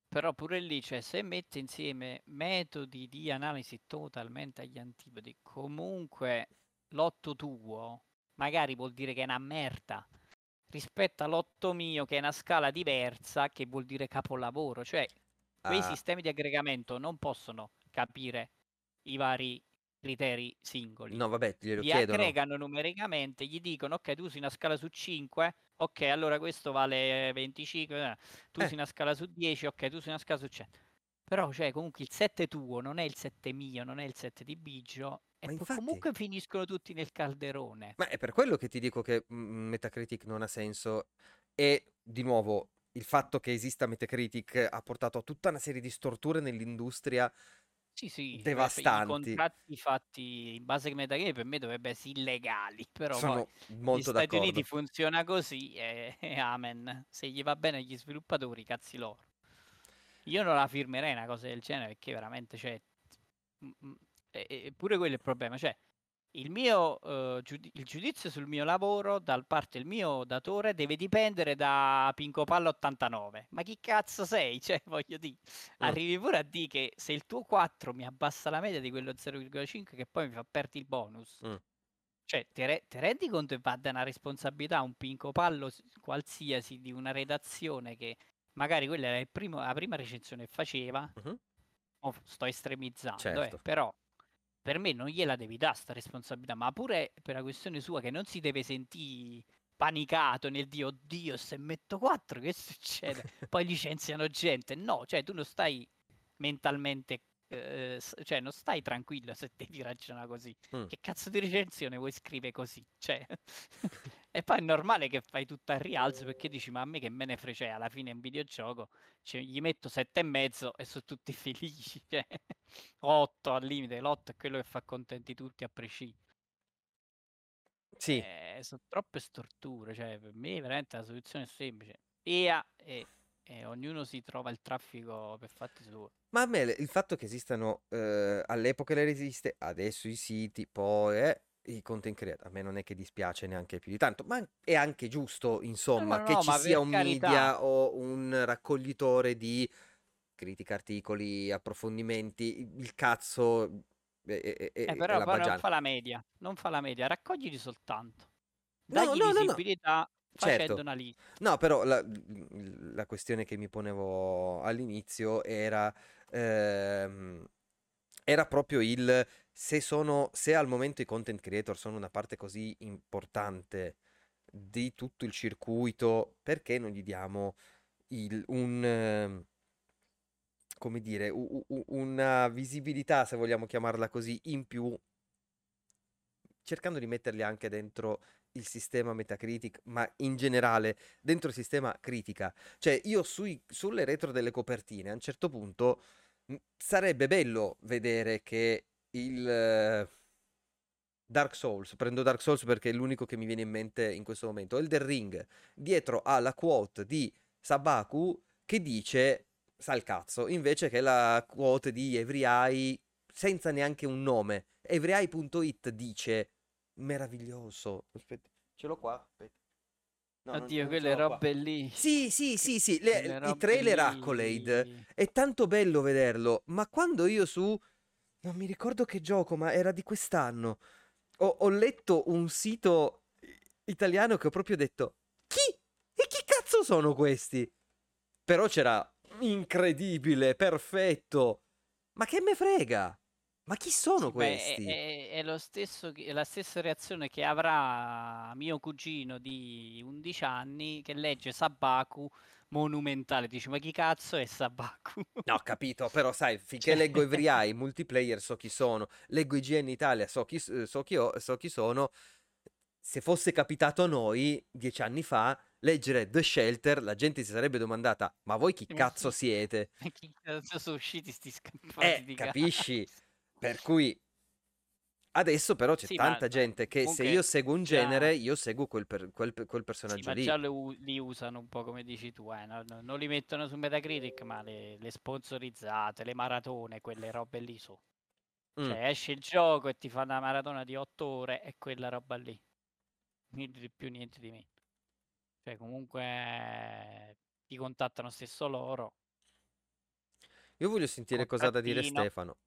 Però pure lì, cioè, se mette insieme metodi di analisi totalmente agli antipodi, comunque l'otto tuo magari vuol dire che è una merda rispetto all'otto mio che è una scala diversa che vuol dire capolavoro. Cioè, quei ah. sistemi di aggregamento non possono capire i vari criteri singoli. No, vabbè, glielo Li chiedono. aggregano numericamente, gli dicono ok, tu usi una scala su 5, ok, allora questo vale 25, eh, tu eh. usi una scala su 10, ok, tu usi una scala su 100. Però, cioè, comunque il 7 tuo non è il 7 mio, non è il 7 di Biggio, e infatti... comunque finiscono tutti nel calderone. Ma è per quello che ti dico che Metacritic non ha senso. E di nuovo, il fatto che esista Metacritic ha portato a tutta una serie di storture nell'industria sì, sì, devastanti. I contratti fatti in base a Metacritic per me dovrebbero essere illegali, però Sono poi molto Stati Uniti funziona così e, e, amen. Se gli va bene agli sviluppatori, cazzi loro. io non la firmerei una cosa del genere perché veramente, cioè, pure quello è il problema, cioè, il mio uh, giudi- il giudizio sul mio lavoro da parte del mio datore deve dipendere da Pinco Palla 89. Ma chi cazzo sei? Cioè, voglio dire, mm. arrivi pure a dire che se il tuo 4 mi abbassa la media di quello 0,5 che poi mi fa perdere il bonus. Mm. Cioè, ti, re- rendi conto che va da una responsabilità un Pinco Pallo qualsiasi di una redazione che magari quella era primo, la prima recensione che faceva. Mm-hmm. Oh, sto estremizzando, eh, certo. eh, però per me non gliela devi dare sta responsabilità, ma pure per la questione sua che non si deve sentire panicato nel dire oddio se metto 4 che succede? Poi licenziano gente. No, cioè tu non stai mentalmente eh, cioè non stai tranquillo se devi ragionare così. Mm. Che cazzo di recensione vuoi scrivere così? Cioè... e poi è normale che fai tutto al rialzo perché dici ma a me che me ne frega, cioè, alla fine è un videogioco, cioè, gli metto sette e mezzo e sono tutti felici. Cioè, 8 al limite, l'otto è quello che fa contenti tutti a prescindere. Sì. Eh, sono troppe storture, cioè per me veramente la soluzione è semplice. EA e e ognuno si trova il traffico per fatti suoi. Ma a me il fatto che esistano eh, all'epoca le resiste, adesso i siti, poi eh, i content creator, a me non è che dispiace neanche più di tanto, ma è anche giusto, insomma, no, no, che no, ci sia un carità. media o un raccoglitore di critica, articoli, approfondimenti, il cazzo e, e, eh, però, però non fa la media, non fa la media, raccoglili soltanto. Dagli no, visibilità Certo. una lista. No, però la, la, questione che mi ponevo all'inizio era, ehm, era proprio il se, sono, se al momento i content creator sono una parte così importante di tutto il circuito, perché non gli diamo il, un, come dire, una visibilità, se vogliamo chiamarla così, in più, cercando di metterli anche dentro il sistema Metacritic, ma in generale dentro il sistema critica. Cioè, io sui, sulle retro delle copertine, a un certo punto sarebbe bello vedere che il uh, Dark Souls, prendo Dark Souls perché è l'unico che mi viene in mente in questo momento, Elder Ring, dietro alla quote di Sabaku che dice sa il cazzo, invece che la quote di Every senza neanche un nome. Everyeye.it dice meraviglioso. Aspetta, ce l'ho qua. Aspetta. No, Oddio, quelle robe qua. lì. Sì, sì, sì, sì. Le, I trailer lì. Accolade. È tanto bello vederlo. Ma quando io su. Non mi ricordo che gioco, ma era di quest'anno. Ho, ho letto un sito italiano che ho proprio detto: Chi? E chi cazzo sono questi? Però c'era incredibile, perfetto. Ma che me frega? Ma chi sono sì, questi? Beh, è, è, lo stesso, è la stessa reazione che avrà mio cugino di 11 anni che legge Sabaku monumentale. Dice, ma chi cazzo è Sabaku? No, capito, però sai, finché cioè... leggo Every Eye, multiplayer so chi sono, leggo IGN Italia, so chi, so chi, ho, so chi sono. Se fosse capitato a noi, dieci anni fa, leggere The Shelter, la gente si sarebbe domandata, ma voi chi cazzo siete? Chi cazzo sono usciti sti scappati eh, capisci? Per cui adesso però c'è sì, tanta ma, gente che se io seguo un genere, io seguo quel, per, quel, quel personaggio sì, ma lì. già li, li, usano un po' come dici tu, eh? non, non, li mettono su Metacritic, ma le, le sponsorizzate, le maratone, quelle robe lì su. Mm. Cioè esce il gioco e ti fa una maratona di otto ore e quella roba lì. Niente di più, niente di meno. Cioè comunque ti contattano stesso loro. Io voglio sentire cosa ha da dire Stefano.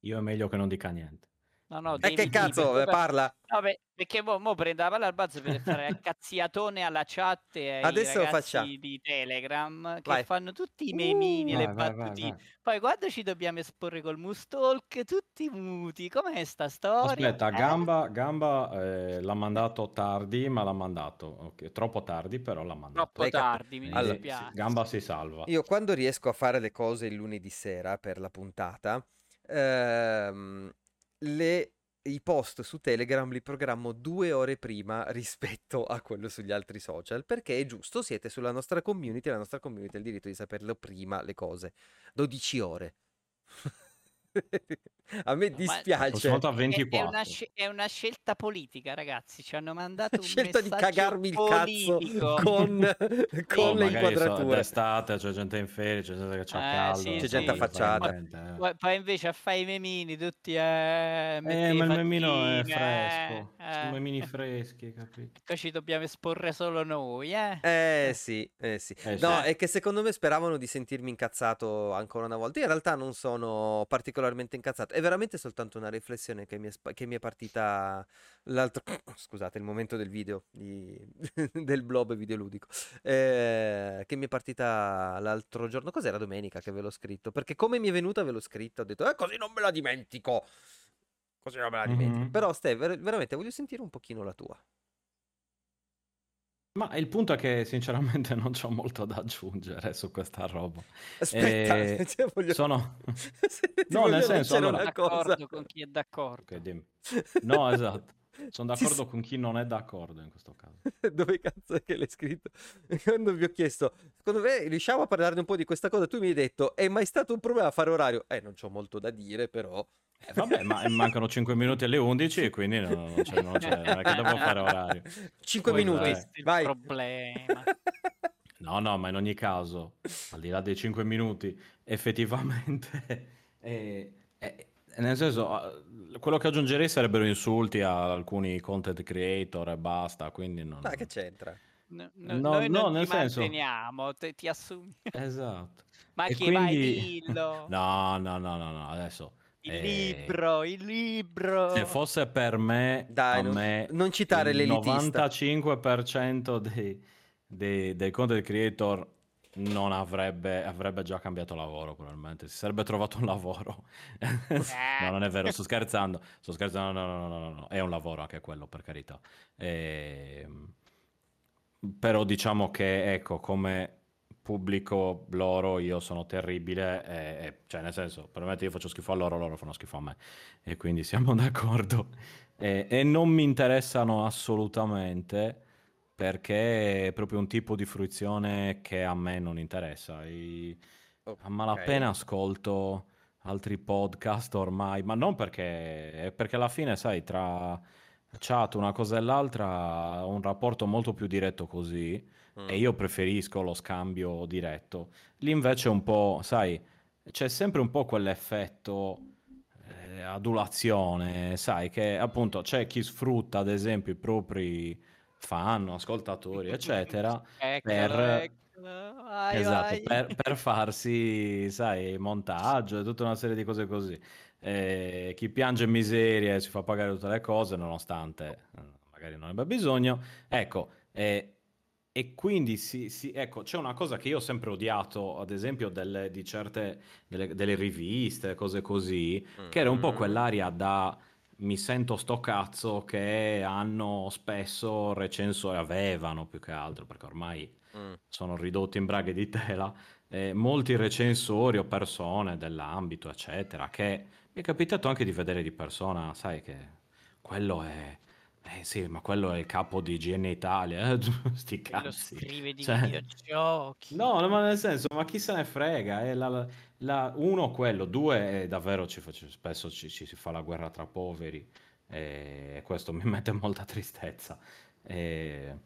Io è meglio che non dica niente. No, no, e che cazzo, per... parla? No, beh, perché mo, mo prende la palla al balzo per fare cazziatone alla chat e ai Adesso ragazzi di Telegram che vai. fanno tutti i memini, uh, le battutine. Poi quando ci dobbiamo esporre col Mustalk, tutti muti. Com'è sta storia? Aspetta, eh? Gamba, Gamba eh, l'ha mandato tardi, ma l'ha mandato. Okay. Troppo tardi, però l'ha mandato. Troppo Lei tardi, cap- mi allora, dispiace. Gamba si salva. Io quando riesco a fare le cose il lunedì sera per la puntata ehm, le, i post su Telegram li programmo due ore prima rispetto a quello sugli altri social, perché è giusto, siete sulla nostra community, la nostra community ha il diritto di saperlo prima le cose. 12 ore. A me dispiace. a 24. È, una, è, una, scelta politica, ragazzi. Ci hanno mandato un scelta di cagarmi politico. il cazzo con, con oh, le inquadrature. So, d'estate c'è gente in ferie, c'è gente che c'ha eh, caldo. Sì, c'è sì, gente affacciata. Poi, poi, invece a fare i memini tutti eh, eh ma il memino è fresco. Eh, Sono memini freschi, capito? Poi ci dobbiamo esporre solo noi, eh? Eh sì, eh sì. Eh, no, sì. è che secondo me speravano di sentirmi incazzato ancora una volta. Io in realtà non sono particolarmente incazzato è veramente soltanto una riflessione che mi è, che mi è partita l'altro... Scusate, il momento del video, di... del blob videoludico, eh, che mi è partita l'altro giorno, cos'era domenica che ve l'ho scritto? Perché come mi è venuta ve l'ho scritto, ho detto, eh così non me la dimentico, così non me la dimentico. Mm-hmm. Però Ste, ver- veramente voglio sentire un pochino la tua. Ma il punto è che sinceramente non c'ho molto da aggiungere su questa roba. Aspetta, e... cioè voglio... sono... no, nel senso, allora... d'accordo con chi è d'accordo. Okay, no, esatto. Sono d'accordo con chi non è d'accordo in questo caso. Dove cazzo è che l'hai scritto? Quando vi ho chiesto, secondo me riusciamo a parlarne un po' di questa cosa, tu mi hai detto, è mai stato un problema fare orario? Eh, non c'ho molto da dire, però... Eh, vabbè, ma mancano 5 minuti alle 11 e quindi non, non, c'è, non, c'è, non è che devo fare orario. 5 Poi, minuti, vai. problema. No, no, ma in ogni caso, al di là dei 5 minuti, effettivamente... È, è, nel senso, quello che aggiungerei sarebbero insulti a alcuni content creator e basta, quindi non... Ma che c'entra? No, no, no, noi no, nel senso... Te, ti assumi. Esatto. Ma e che quindi... vai, dillo. No, no, no, no, no, adesso... Il eh... libro, il libro. Se fosse per me, Dai, non, me non citare l'elitista. Il 95% dei, dei, dei content creator non avrebbe, avrebbe già cambiato lavoro probabilmente, si sarebbe trovato un lavoro. no, non è vero, sto scherzando, sto scherzando, no, no, no, no, no, è un lavoro anche quello, per carità. E... Ehm, però diciamo che, ecco, come pubblico loro io sono terribile, e, e, cioè nel senso, probabilmente io faccio schifo a loro, loro fanno schifo a me, e quindi siamo d'accordo. E, e non mi interessano assolutamente perché è proprio un tipo di fruizione che a me non interessa. I... Okay. A malapena ascolto altri podcast ormai, ma non perché, perché alla fine, sai, tra chat una cosa e l'altra ho un rapporto molto più diretto così mm. e io preferisco lo scambio diretto. Lì invece è un po', sai, c'è sempre un po' quell'effetto eh, adulazione, sai, che appunto c'è chi sfrutta ad esempio i propri fan, ascoltatori, eccetera, per, vai, esatto, vai. Per, per, farsi, sai, montaggio e tutta una serie di cose così. Eh, chi piange miseria si fa pagare tutte le cose, nonostante eh, magari non abbia bisogno. Ecco, eh, e quindi si, si, ecco, c'è una cosa che io ho sempre odiato, ad esempio, delle, di certe delle, delle riviste, cose così, mm-hmm. che era un po' mm. quell'aria da mi sento sto cazzo che hanno spesso recensori, avevano più che altro, perché ormai mm. sono ridotti in braghe di tela, eh, molti recensori o persone dell'ambito, eccetera, che mi è capitato anche di vedere di persona, sai che quello è... Eh sì, ma quello è il capo di IGN Italia, eh? sti cazzi. Lo scrive di cioè... videogiochi. No, ma nel senso, ma chi se ne frega? È la, la, uno, quello, due, davvero ci faccio, spesso ci, ci, si fa la guerra tra poveri e questo mi mette molta tristezza. E,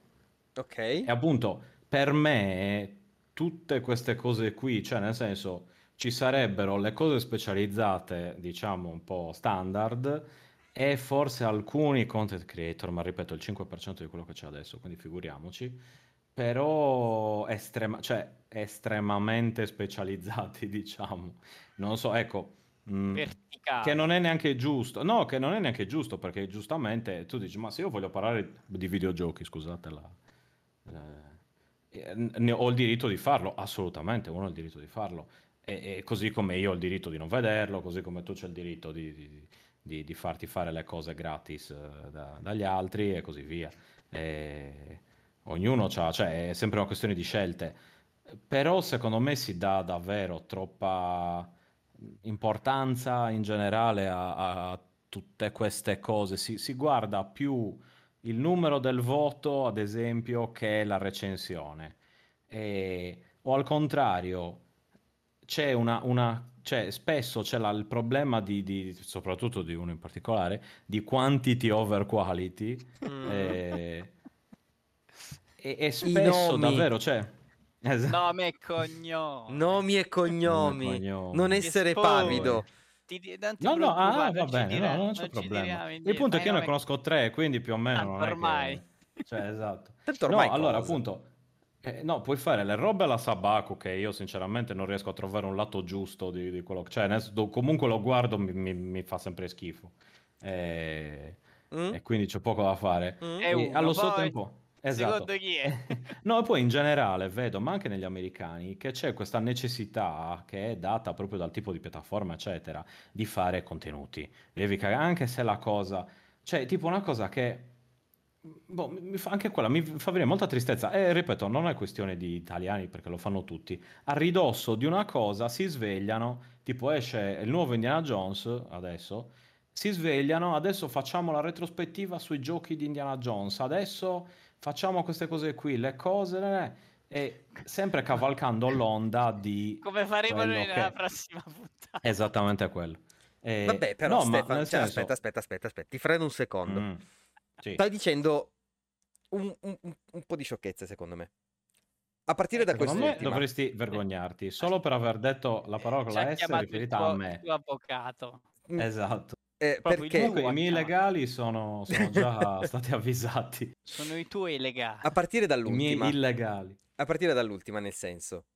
ok. E appunto, per me, tutte queste cose qui, cioè nel senso, ci sarebbero le cose specializzate, diciamo un po' standard, e forse alcuni content creator, ma ripeto il 5% di quello che c'è adesso, quindi figuriamoci, però estrema, cioè, estremamente specializzati, diciamo. Non so, ecco, mh, mm, che non è neanche giusto. No, che non è neanche giusto, perché giustamente tu dici, ma se io voglio parlare di videogiochi, scusate, la, eh, ho il diritto di farlo, assolutamente, uno ha il diritto di farlo. E, e, così come io ho il diritto di non vederlo, così come tu c'hai il diritto di, di, di, di farti fare le cose gratis uh, da, dagli altri e così via. E, ognuno ha, cioè è sempre una questione di scelte, però secondo me si dà davvero troppa importanza in generale a, a tutte queste cose, si, si, guarda più il numero del voto, ad esempio, che la recensione, e, o al contrario c'è una, una cioè, spesso c'è la, il problema di, di, soprattutto di uno in particolare, di quantity over quality. Mm. E, e, e, spesso davvero, cioè... Esatto. Nomi e cognomi. Nomi e cognomi. cognomi. Non essere pavido. Ti, no, no, ah, va bene, no, non c'è non problema. Il punto è che io ne conosco tre, quindi più o meno... ormai. Che... Cioè, esatto. Tanto ormai no, allora, appunto eh, no, puoi fare le robe alla Sabaku che io sinceramente non riesco a trovare un lato giusto di, di quello che... Cioè, nel, comunque lo guardo, mi, mi, mi fa sempre schifo. E, mm? e, quindi c'è poco da fare. Mm? E uno, allo stesso tempo... Esatto. Secondo chi è? no, poi in generale vedo, ma anche negli americani, che c'è questa necessità che è data proprio dal tipo di piattaforma, eccetera, di fare contenuti. Devi cagare, anche se la cosa... Cioè, tipo una cosa che Boh, mi fa, anche quella mi fa venire molta tristezza. E ripeto, non è questione di italiani perché lo fanno tutti. A ridosso di una cosa si svegliano, tipo esce il nuovo Indiana Jones adesso. Si svegliano, adesso facciamo la retrospettiva sui giochi di Indiana Jones. Adesso facciamo queste cose qui, le cose. E sempre cavalcando l'onda di. Come faremo noi nella prossima puntata. Esattamente quello. E... Vabbè, però, no, Stefano, cioè, senso... aspetta, aspetta, aspetta, aspetta, ti freno un secondo. Mm. Sì. Stai dicendo un, un, un, po' di sciocchezze, secondo me. A partire da questo. me dovresti vergognarti solo per aver detto la parola con la S riferita a me. tuo avvocato. Mm. Esatto. Eh, perché Comunque, i miei legali sono, sono già stati avvisati. Sono i tuoi legali. A partire dall'ultima. I miei illegali. A partire dall'ultima, nel senso.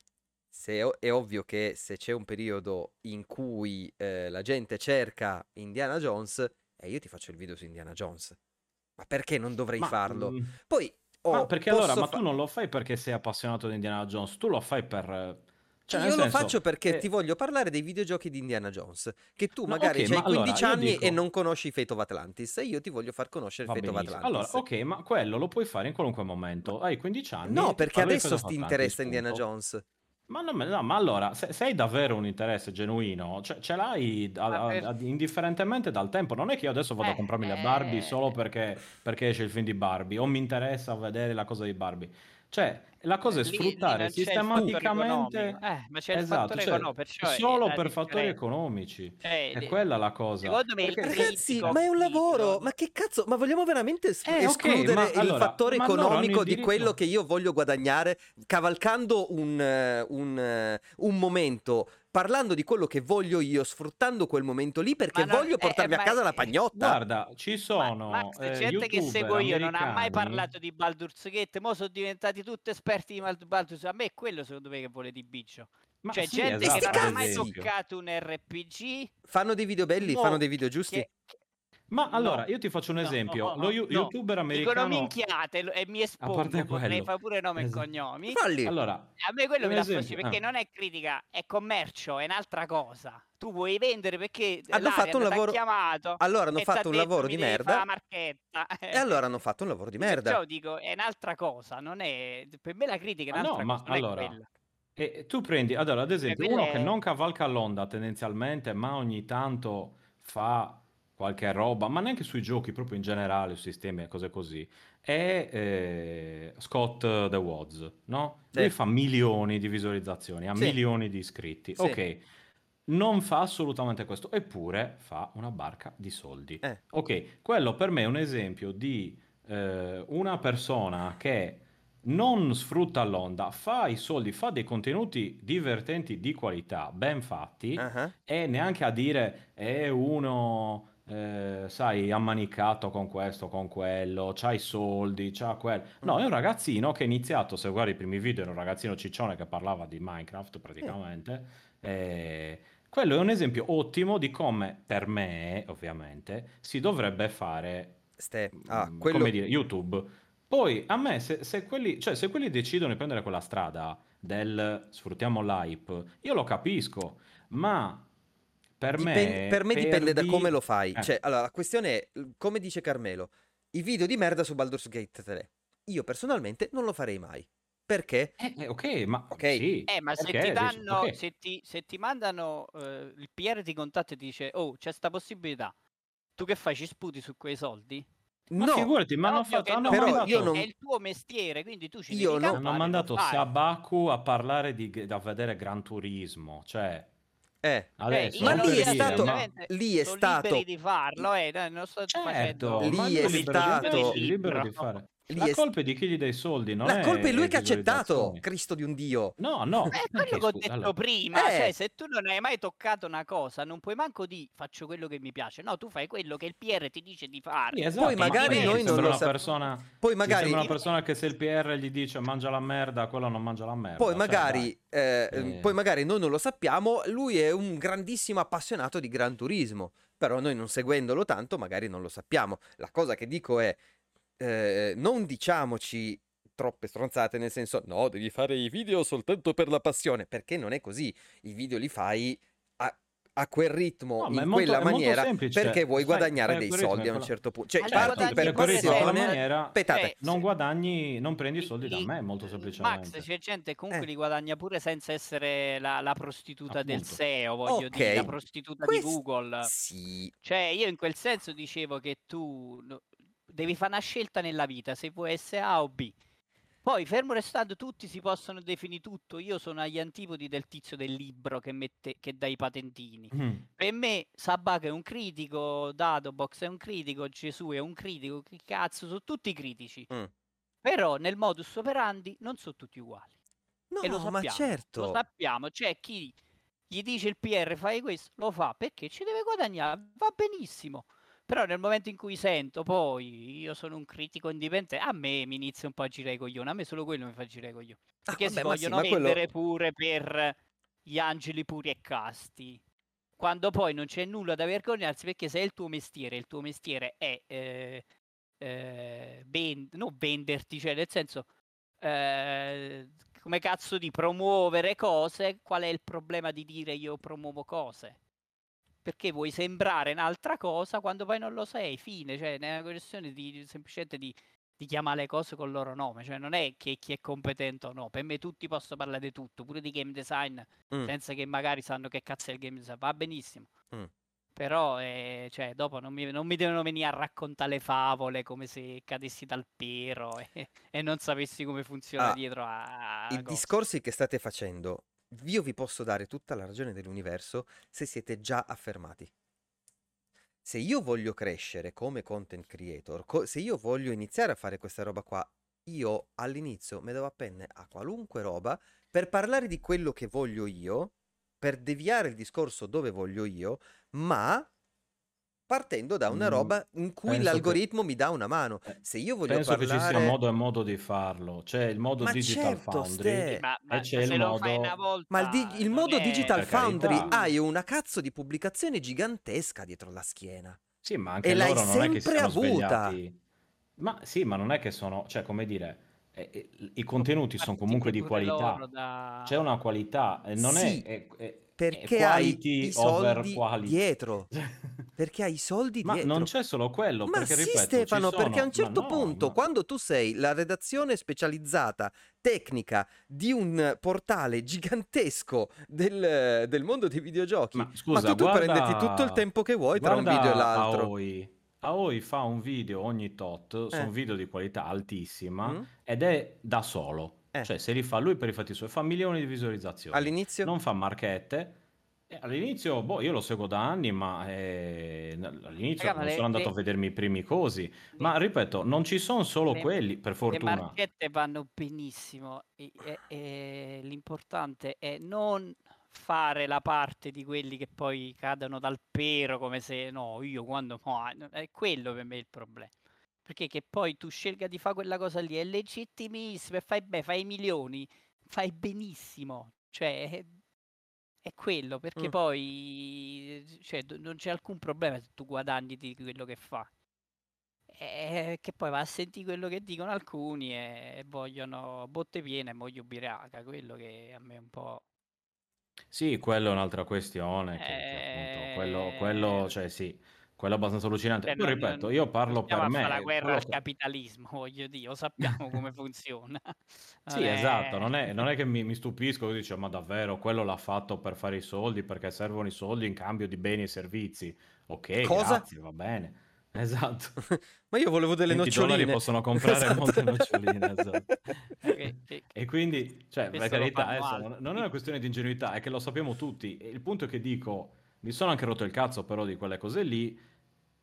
Se è ovvio che se c'è un periodo in cui eh, la gente cerca Indiana Jones, eh, io ti faccio il video su Indiana Jones. Ma perché non dovrei ma, farlo? Mh. Poi... Oh, ma perché allora, fa... ma tu non lo fai perché sei appassionato di Indiana Jones, tu lo fai per... Cioè, io senso, lo faccio perché eh... ti voglio parlare dei videogiochi di Indiana Jones. Che tu magari no, okay, hai 15 allora, anni dico... e non conosci Fate of Atlantis. E io ti voglio far conoscere Va Fate benissimo. of Atlantis. Allora, ok, ma quello lo puoi fare in qualunque momento. Hai 15 anni. No, perché adesso ti interessa Indiana Jones. Ma, non, no, ma allora, se, se, hai davvero un interesse genuino, cioè, ce l'hai a, a, a, indifferentemente dal tempo. Non è che io adesso vado eh, a comprarmi le Barbie solo perché, perché esce il film di Barbie o mi interessa vedere la cosa di Barbie. Cioè, la cosa è sfruttare sistematicamente eh, ma c'è esatto, il fattore cioè, solo per fattori economici. Cioè, è quella la cosa. secondo me Perché, ragazzi ma è un lavoro ma che cazzo ma vogliamo veramente es- eh, escludere okay, il allora, fattore economico di quello che io voglio guadagnare cavalcando un, un, un momento parlando di quello che voglio io, sfruttando quel momento lì perché non, voglio portarmi eh, a casa la pagnotta. Guarda, ci sono ma, Max, eh, gente che seguo io non ha mai parlato di Baldur's Gate, mo sono diventati tutti esperti di Baldur's Gate. A me è quello secondo me che vuole di biccio. Ma cioè, sì, gente esatto, che non ha mai toccato un RPG. Fanno dei video belli, fanno dei video giusti. Che, ma allora, no. io ti faccio un esempio. No, no, Lo youtuber americano... Dicono minchiate e mi espongo, potrei fare pure nome esatto. e cognomi. Falli. Allora, a me quello mi fastidio perché ah. non è critica, è commercio, è un'altra cosa. Tu vuoi vendere perché hanno fatto un lavoro chiamato Allora hanno fatto un lavoro di merda. La marchetta. E allora hanno fatto un lavoro di merda. Perciò dico, è un'altra cosa, non è per me la critica è un'altra ma cosa, no, ma allora e tu prendi, allora, ad esempio, uno è... che non cavalca l'onda tendenzialmente, ma ogni tanto fa qualche roba, ma neanche sui giochi, proprio in generale, sui sistemi e cose così, è eh, Scott The Wods, no? Sì. Lui fa milioni di visualizzazioni, ha sì. milioni di iscritti. Sì. Ok, non fa assolutamente questo, eppure fa una barca di soldi. Eh. Ok, quello per me è un esempio di eh, una persona che non sfrutta l'onda, fa i soldi, fa dei contenuti divertenti di qualità, ben fatti, uh-huh. e neanche a dire è uno eh, sai, ammanicato con questo, con quello, c'ha i soldi, c'ha quello. No, è un ragazzino che ha iniziato, se guardi i primi video, era un ragazzino ciccione che parlava di Minecraft praticamente. Eh, quello è un esempio ottimo di come, per me, ovviamente, si dovrebbe fare Ste... Mm, ah, quello... come dire, YouTube. Poi a me, se, se, quelli, cioè, se quelli decidono di prendere quella strada del sfruttiamo l'hype, io lo capisco, ma per Dipen- me, per me per dipende di... da come lo fai. Eh. Cioè, allora, la questione è, come dice Carmelo, i video di merda su Baldur's Gate 3. Io personalmente non lo farei mai. Perché? Eh, eh ok, ma, okay. Sì, eh, ma se ti danno, okay. se, ti, se ti mandano uh, il PR ti contatta e ti dice, oh, c'è sta possibilità, tu che fai? Ci sputi su quei soldi? Ma no, figurati, ma hanno fatto, hanno però mandato... io non... è il tuo mestiere, quindi tu ci io devi non... Hanno mandato Sabaku a parlare di, da vedere Gran Turismo, cioè Eh, Adesso, ma non lì è dire, stato, ma- lì è sono stato, liberi di farlo, eh, dai, non sto Certo, facendo Lì ma è stato- libero di fare. Lì La è- colpa è di chi gli dà i soldi, non la è colpa è lui che ha accettato. Cristo di un dio. No, no. È perché, quello che ho detto allora- prima, Eh. cioè se tu non hai mai toccato una cosa, non puoi manco di faccio quello che mi piace, no, tu fai quello che il PR ti dice di fare. Sì, esatto, Poi ma magari quindi noi non lo una sap- persona Poi magari, sembra una persona che se il PR gli dice mangia la merda, quello non mangia la merda. poi cioè, magari, eh, Eh. poi magari noi non lo sappiamo, lui è un grandissimo appassionato di Gran Turismo, però noi non seguendolo tanto magari non lo sappiamo. La cosa che dico è, eh, non diciamoci troppe stronzate nel senso no, devi fare i video soltanto per la passione, perché non è così. I video li fai a, a quel ritmo, No, in molto- quella maniera, semplice. perché vuoi Fai- guadagnare dei soldi a un certo punto. Cioè, Allora, parti per passione, maniera Cioè, non guadagni, non prendi i soldi da me, molto semplicemente. Max, c'è gente comunque Eh. li guadagna pure senza essere la, la prostituta del Appunto. SEO, voglio Ok. dire, la prostituta Quest- di Google. Sì, Cioè, io in quel senso dicevo che tu no- devi fare una scelta nella vita, se vuoi essere A o B. Poi, fermo restando, tutti si possono definire tutto. Io sono agli antipodi del tizio del libro che, mette, che dà i patentini. Mm. Per me, Sabak è un critico, Datobox è un critico, Gesù è un critico, che cazzo, sono tutti critici. Mm. Però nel modus operandi non sono tutti uguali. e lo no, sappiamo, ma certo. Lo sappiamo, c'è chi gli dice il PR fai questo, lo fa perché ci deve guadagnare, va benissimo. Però nel momento in cui sento poi io sono un critico indipendente, a me mi inizia un po' a girare i coglioni, a me solo quello mi fa girare i coglioni. Ah, Perché vabbè, si ma sì, vogliono ma quello- vendere pure per gli angeli puri e casti. Quando poi non c'è nulla da vergognarsi perché se è il tuo mestiere, il tuo mestiere è eh, eh, ven- non venderti, cioè nel senso eh, come cazzo di promuovere cose, qual è il problema di dire io promuovo cose? Perché vuoi sembrare un'altra cosa quando poi non lo sei, fine, cioè è una questione di semplicemente di, di chiamare le cose col loro nome, cioè non è che chi è competente o no, per me tutti possono parlare di tutto, pure di game design, Mm. senza che magari sanno che cazzo è il game design, va benissimo. Mm. Però, eh, cioè, dopo non mi, non mi devono venire a raccontare le favole come se cadessi dal pero e, e non sapessi come funziona Ah, dietro a, I cose. discorsi che state facendo, io vi posso dare tutta la ragione dell'universo se siete già affermati. Se io voglio crescere come content creator, co- se io voglio iniziare a fare questa roba qua, io all'inizio mi devo appendere a qualunque roba per parlare di quello che voglio io, per deviare il discorso dove voglio io, ma partendo da una Mm, roba in cui penso che- l'algoritmo mi dà una mano. Eh, Se io voglio Penso che ci sia parlare... modo e modo di farlo. C'è il modo Ma Digital certo, Foundry Ste. Sì, ma, ma- e c'è il modo... volta Ma il, di- il modo è- Digital. Foundry hai una cazzo di pubblicazione gigantesca dietro la schiena. Sì, ma anche E loro non è che si siano avuta. svegliati. Ma sì, ma non è che sono, cioè, come dire, i contenuti sono comunque di qualità. da- C'è una qualità, e non Sì, è, è- è- Perché hai i soldi dietro. Perché hai i soldi Ma dietro. non c'è solo quello, Ma perché sì, ripeto, Stefano, perché a un sono- certo ma no, punto, ma- quando tu sei la redazione specializzata, tecnica di un portale gigantesco del, del mondo dei videogiochi, Ma scusa, tu, tu guarda- prenditi tutto il tempo che vuoi tra un video e l'altro. Aoi. Aoi fa un video ogni tot, sono Eh. video di qualità altissima Mm? ed è da solo. Eh. Cioè, se li fa lui per i fatti suoi, fa milioni di visualizzazioni. All'inizio? Non fa marchette. E all'inizio, boh, io lo seguo da anni, ma eh, all'inizio Raga, non le- sono andato le- a vedermi i primi cosi. Ma ripeto, non ci sono solo le- quelli, per Le fortuna. marchette vanno benissimo. e- e- e l'importante è non fare la parte di quelli che poi cadono dal pero come se no, io quando no, è quello per me il problema. Perché che poi tu scelga di fare quella cosa lì è legittimissimo e fai beh, fai milioni, fai benissimo. Cioè è, è quello, perché Mm. poi cioè, non c'è alcun problema se tu guadagni di quello che fa. Eh, che poi va a sentire quello che dicono alcuni e vogliono botte piene e moglie ubriaca, quello che a me è un po'... Sì, quello è un'altra questione. Che, che appunto, quello, quello, Eh, cioè sì, quello è abbastanza allucinante. cioè, Poi non, ripeto, non- io parlo per me. la guerra al che- capitalismo, voglio dire, sappiamo come funziona. Sì, Non esatto, non è, non è che mi, mi stupisco e dice, ma davvero, quello l'ha fatto per fare i soldi, perché servono i soldi in cambio di beni e servizi. Ok, Cosa? grazie, va bene. Esatto. Ma io volevo delle 20 noccioline. dollari possono comprare Esatto. molte noccioline, esatto. Che- che- E quindi, cioè, per carità, adesso non è una questione di ingenuità, è che lo sappiamo tutti. Il punto è che dico, mi sono anche rotto il cazzo però di quelle cose lì.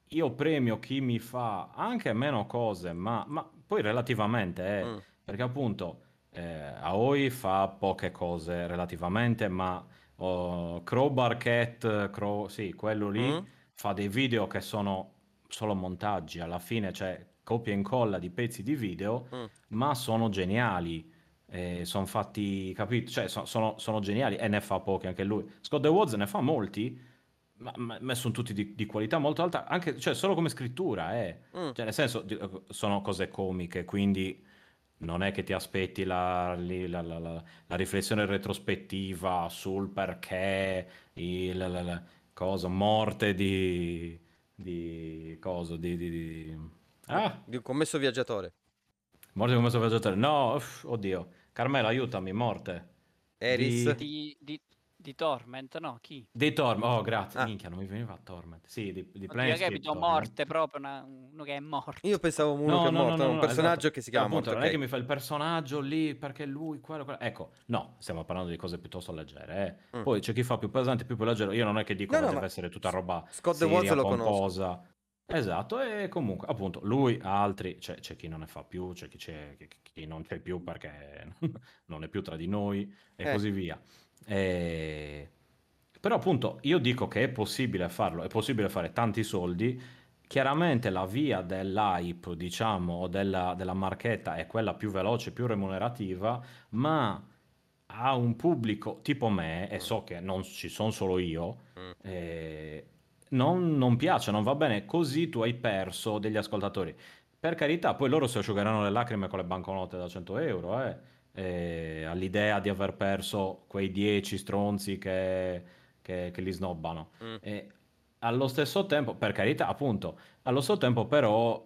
Io premio chi mi fa anche meno cose, ma, ma poi relativamente, eh, Mm. perché appunto eh, Aoi fa poche cose relativamente, ma oh, Crowbar Cat, Crow- sì, quello lì, Mm. fa dei video che sono solo montaggi, alla fine c'è copia e incolla di pezzi di video, Mm. ma sono geniali. sono fatti, capito? Cioè, so- sono, sono geniali e ne fa pochi anche lui. Scott The Woods ne fa molti, ma, ma- ma sono tutti di, di qualità molto alta, anche, cioè, solo come scrittura, eh. Mm. Cioè, nel senso, di- sono cose comiche, quindi non è che ti aspetti la, la- la- la- la riflessione retrospettiva sul perché, il, la, la- la- cosa, morte di, di, cosa, di, di- di- ah, Di un commesso viaggiatore. morte come viaggiatore, no, uff, oddio, Carmelo, aiutami, morte. Eris. di, di, di Torment, no? Chi? Di Torment, oh grazie, Ah. minchia, non mi veniva Torment, sì, di, di Oddio, capito, morte proprio, una- uno che è morto. Io pensavo uno No, che è no, morto, no, un no, personaggio esatto. che si chiama Appunto, morto. non è ok. che mi fa il personaggio lì perché lui, quello, quello. Ecco, no, stiamo parlando di cose piuttosto leggere. eh. Mm. Poi c'è chi fa più pesante, più leggero. Io non è che dico No, che no, deve ma essere tutta roba Scott seria, lo conosco. pomposa. Esatto, e comunque, appunto, lui, altri, c'è, c'è chi non ne fa più, c'è chi, c'è, chi, chi non c'è più perché non è più tra di noi e Eh. così via. E- Però appunto io dico che è possibile farlo, è possibile fare tanti soldi. Chiaramente la via dell'hype, diciamo, o della, della marchetta è quella più veloce, più remunerativa, ma a un pubblico tipo me, e so che non ci sono solo io, Mm. eh, non, non piace, non va bene, così tu hai perso degli ascoltatori. Per carità, poi loro si asciugheranno le lacrime con le banconote da 100 euro, eh, eh, all'idea di aver perso quei 10 stronzi che, che- che li snobbano. Mm. E allo stesso tempo, per carità, appunto, allo stesso tempo però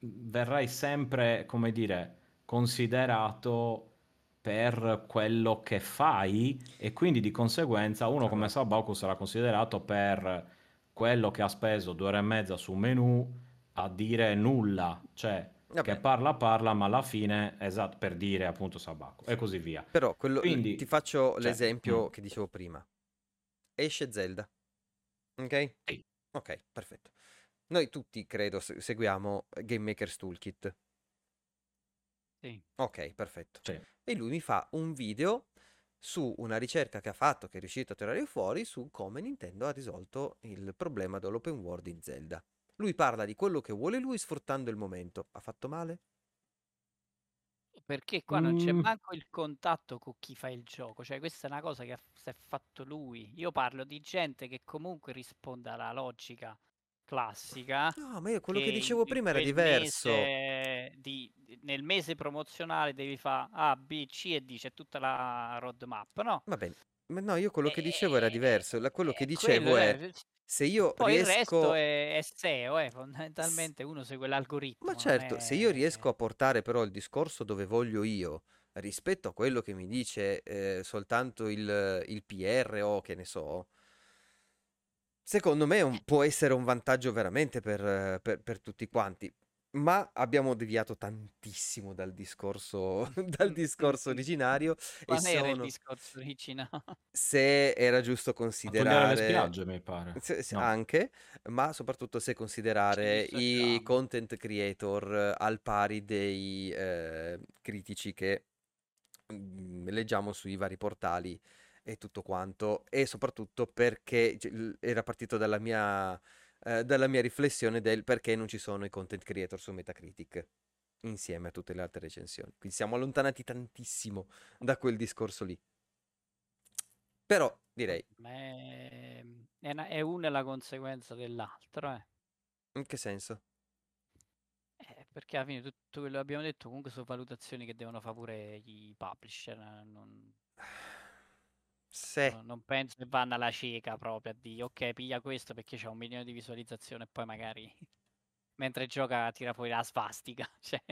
verrai sempre, come dire, considerato per quello che fai e quindi di conseguenza uno come Sabaku sarà considerato per quello che ha speso due ore e mezza su un menu a dire nulla, cioè. Che parla parla ma alla fine, esatto, per dire appunto Sabaku e così via. Però quello, Quindi, ti faccio cioè, l'esempio mm. che dicevo prima. Esce Zelda. Ok? Sì. Ok, perfetto. Noi tutti, credo, se- seguiamo Game Maker's Toolkit. Sì. Ok, perfetto. Sì. E lui mi fa un video su una ricerca che ha fatto, che è riuscito a tirare fuori, su come Nintendo ha risolto il problema dell'open world in Zelda. Lui parla di quello che vuole lui sfruttando il momento. Ha fatto male? Perché qua non c'è Mm. manco il contatto con chi fa il gioco, cioè questa è una cosa che ha si è fatto lui. Io parlo di gente che comunque risponde alla logica classica. No, ma io quello che che dicevo in prima era quel diverso. mese di- di- nel mese promozionale devi fare A, B, C e D, c'è tutta la roadmap, no? Va bene. Ma no, io quello che dicevo era Eh, diverso. La- quello che eh, dicevo quello è è- se io Poi il riesco... resto è, è SEO, eh, fondamentalmente uno segue l'algoritmo. Ma non certo, se io è- riesco a portare però il discorso dove voglio io, rispetto a quello che mi dice eh, soltanto il, il PR o che ne so, secondo me un- può essere un vantaggio veramente per, eh, per- per tutti quanti. Ma abbiamo deviato tantissimo dal discorso, dal discorso originario e Qual era il sono discorso originale? se era giusto togliere le considerare spiagge, mi pare. se- se- No. anche, ma soprattutto se considerare i content creator al pari dei eh, critici che mm, leggiamo sui vari portali e tutto quanto, e soprattutto perché cioè, era partito dalla mia, eh, dalla mia riflessione del perché non ci sono i content creator su Metacritic insieme a tutte le altre recensioni. Quindi siamo allontanati tantissimo da quel discorso lì. Però direi, Ma È, è una, è una la conseguenza dell'altro, eh. in che senso? Eh, perché alla fine tutto quello che abbiamo detto comunque sono valutazioni che devono fare pure i publisher. eh, Non, Se... no- non penso che vanno alla cieca proprio a dire ok, piglia questo perché c'è un milione di visualizzazioni e poi magari mentre gioca tira fuori la svastica. Cioè,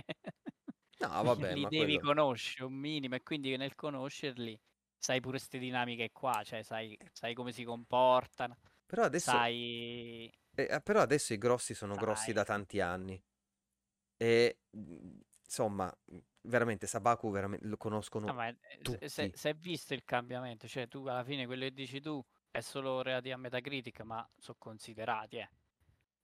No, vabbè, li ma devi quello... conoscere un minimo e quindi nel conoscerli sai pure queste dinamiche qua, cioè sai, sai come si comportano, Però adesso sai... Eh, però adesso i grossi sono Sai. grossi da tanti anni. E mhmm, insomma, veramente Sabaku veramente, lo conoscono No, ma eh, se, se, se hai visto il cambiamento, cioè tu alla fine quello che dici tu è solo relativo a Metacritic, ma sono considerati, eh.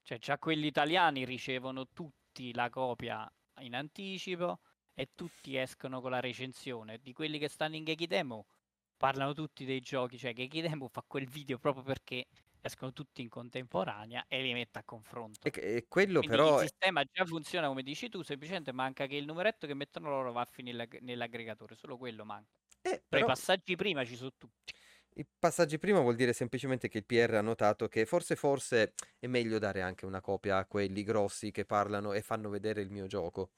Cioè già quelli italiani ricevono tutti la copia in anticipo e tutti escono con la recensione. Di quelli che stanno in Gekidemo parlano tutti dei giochi, cioè Gekidemo fa quel video proprio perché escono tutti in contemporanea e li mette a confronto. E, e quello Quindi però... il sistema già funziona come dici tu, semplicemente manca che il numeretto che mettono loro va a finire nell'aggregatore, solo quello manca. Eh, Però i passaggi prima ci sono tutti. i passaggi prima vuol dire semplicemente che il PR ha notato che forse forse è meglio dare anche una copia a quelli grossi che parlano e fanno vedere il mio gioco.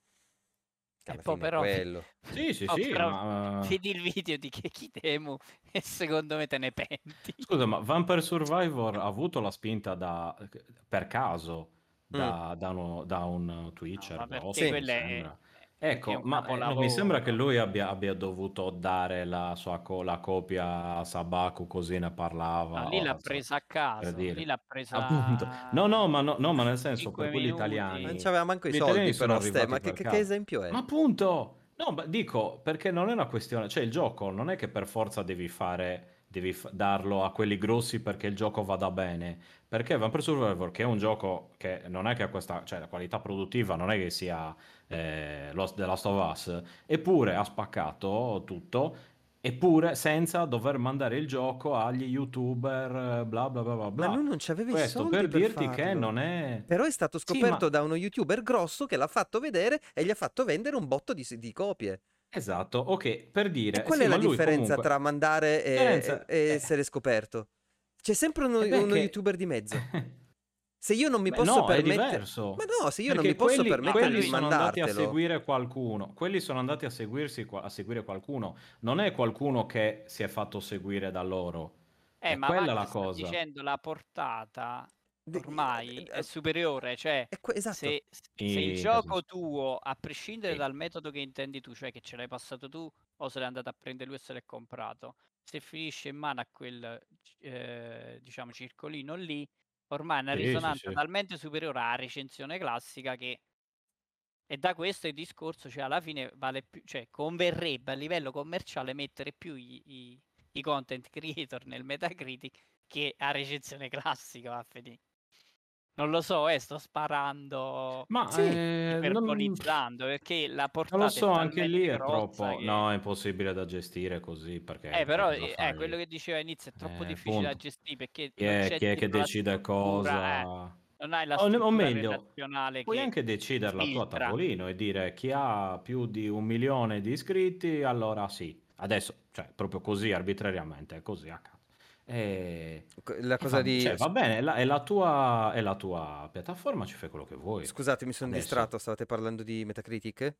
Che E alla poi fine è però quello. Sì, sì, Oh, sì, però ma... vedi il video di Kekidemo e secondo me te ne penti. Scusa, ma Vampire Survivor ha avuto la spinta da, per caso Mm. da, da uno- da un Twitcher No, ma perché grosso, Sì. mi quello è, sembra. perché è Ecco, ma eh, non mi sembra che lui abbia, abbia dovuto dare la sua co- la copia a Sabaku così ne parlava. lì l'ha o, so, presa a caso, lì l'ha presa Appunto. No, no, ma, no, no, ma nel senso, 5 per quelli minuti. Ma non italiani, c'aveva manco i italiani soldi però, Ste, ma che, per che- esempio è? Ma appunto, no, ma dico, perché non è una questione, cioè il gioco non è che per forza devi fare, devi fa- darlo a quelli grossi perché il gioco vada bene, perché Vampire Survivor, che è un gioco che non è che ha questa, cioè la qualità produttiva non è che sia eh, Lost- The Last of Us, eppure ha spaccato tutto, eppure senza dover mandare il gioco agli youtuber, bla bla bla bla Ma lui non c'aveva i Questo soldi per per dirti che farlo. non è... Però è stato Sì, scoperto ma... da uno youtuber grosso che l'ha fatto vedere e gli ha fatto vendere un botto di, di copie. Esatto, ok, per E dire, qual sì, è la differenza comunque... tra mandare e, Differenza... e- e eh, essere scoperto? C'è sempre uno, eh beh, uno che... youtuber di mezzo. Se io non mi Beh, posso no, è permettere... diverso. Ma no, se io non Perché mi posso quelli, No, permettere quelli di lui, sono andati a seguire qualcuno, quelli sono andati a seguirsi a seguire qualcuno, non è qualcuno che si è fatto seguire da loro. eh, È ma quella la cosa. dicendo la portata ormai eh, è eh, superiore, cioè que- esatto. se, se il gioco tuo, a prescindere dal metodo che intendi tu, cioè che ce l'hai passato tu o se l'hai andato a prendere lui e se l'hai comprato, se finisce in mano a quel eh, diciamo circolino lì, ormai è una risonanza sì. talmente superiore alla recensione classica che e da questo il discorso, cioè alla fine vale più, cioè converrebbe a livello commerciale mettere più i, i- i content creator nel Metacritic che a recensione classica, va a finire. Non lo so, eh, sto sparando, Ma Sì. eh, non, iperbolizzando, perché la non portata lo è so, anche lì è troppo... che... No, è impossibile da gestire così perché Eh, però cioè, cosa eh, eh, quello che diceva all'inizio è troppo Eh, difficile da appunto. gestire perché Chi non è, chi è che decide eh, cosa? non hai la O, o meglio, puoi che anche deciderla tu a filtra. tavolino e dire chi ha più di un milione di iscritti, allora sì. Adesso, cioè, proprio così arbitrariamente, è così a caso. E, La e cosa va, di... cioè, va bene, è la, è la tua, è la tua piattaforma, ci fai quello che vuoi. Scusate, mi sono Adesso. distratto, stavate parlando di Metacritic?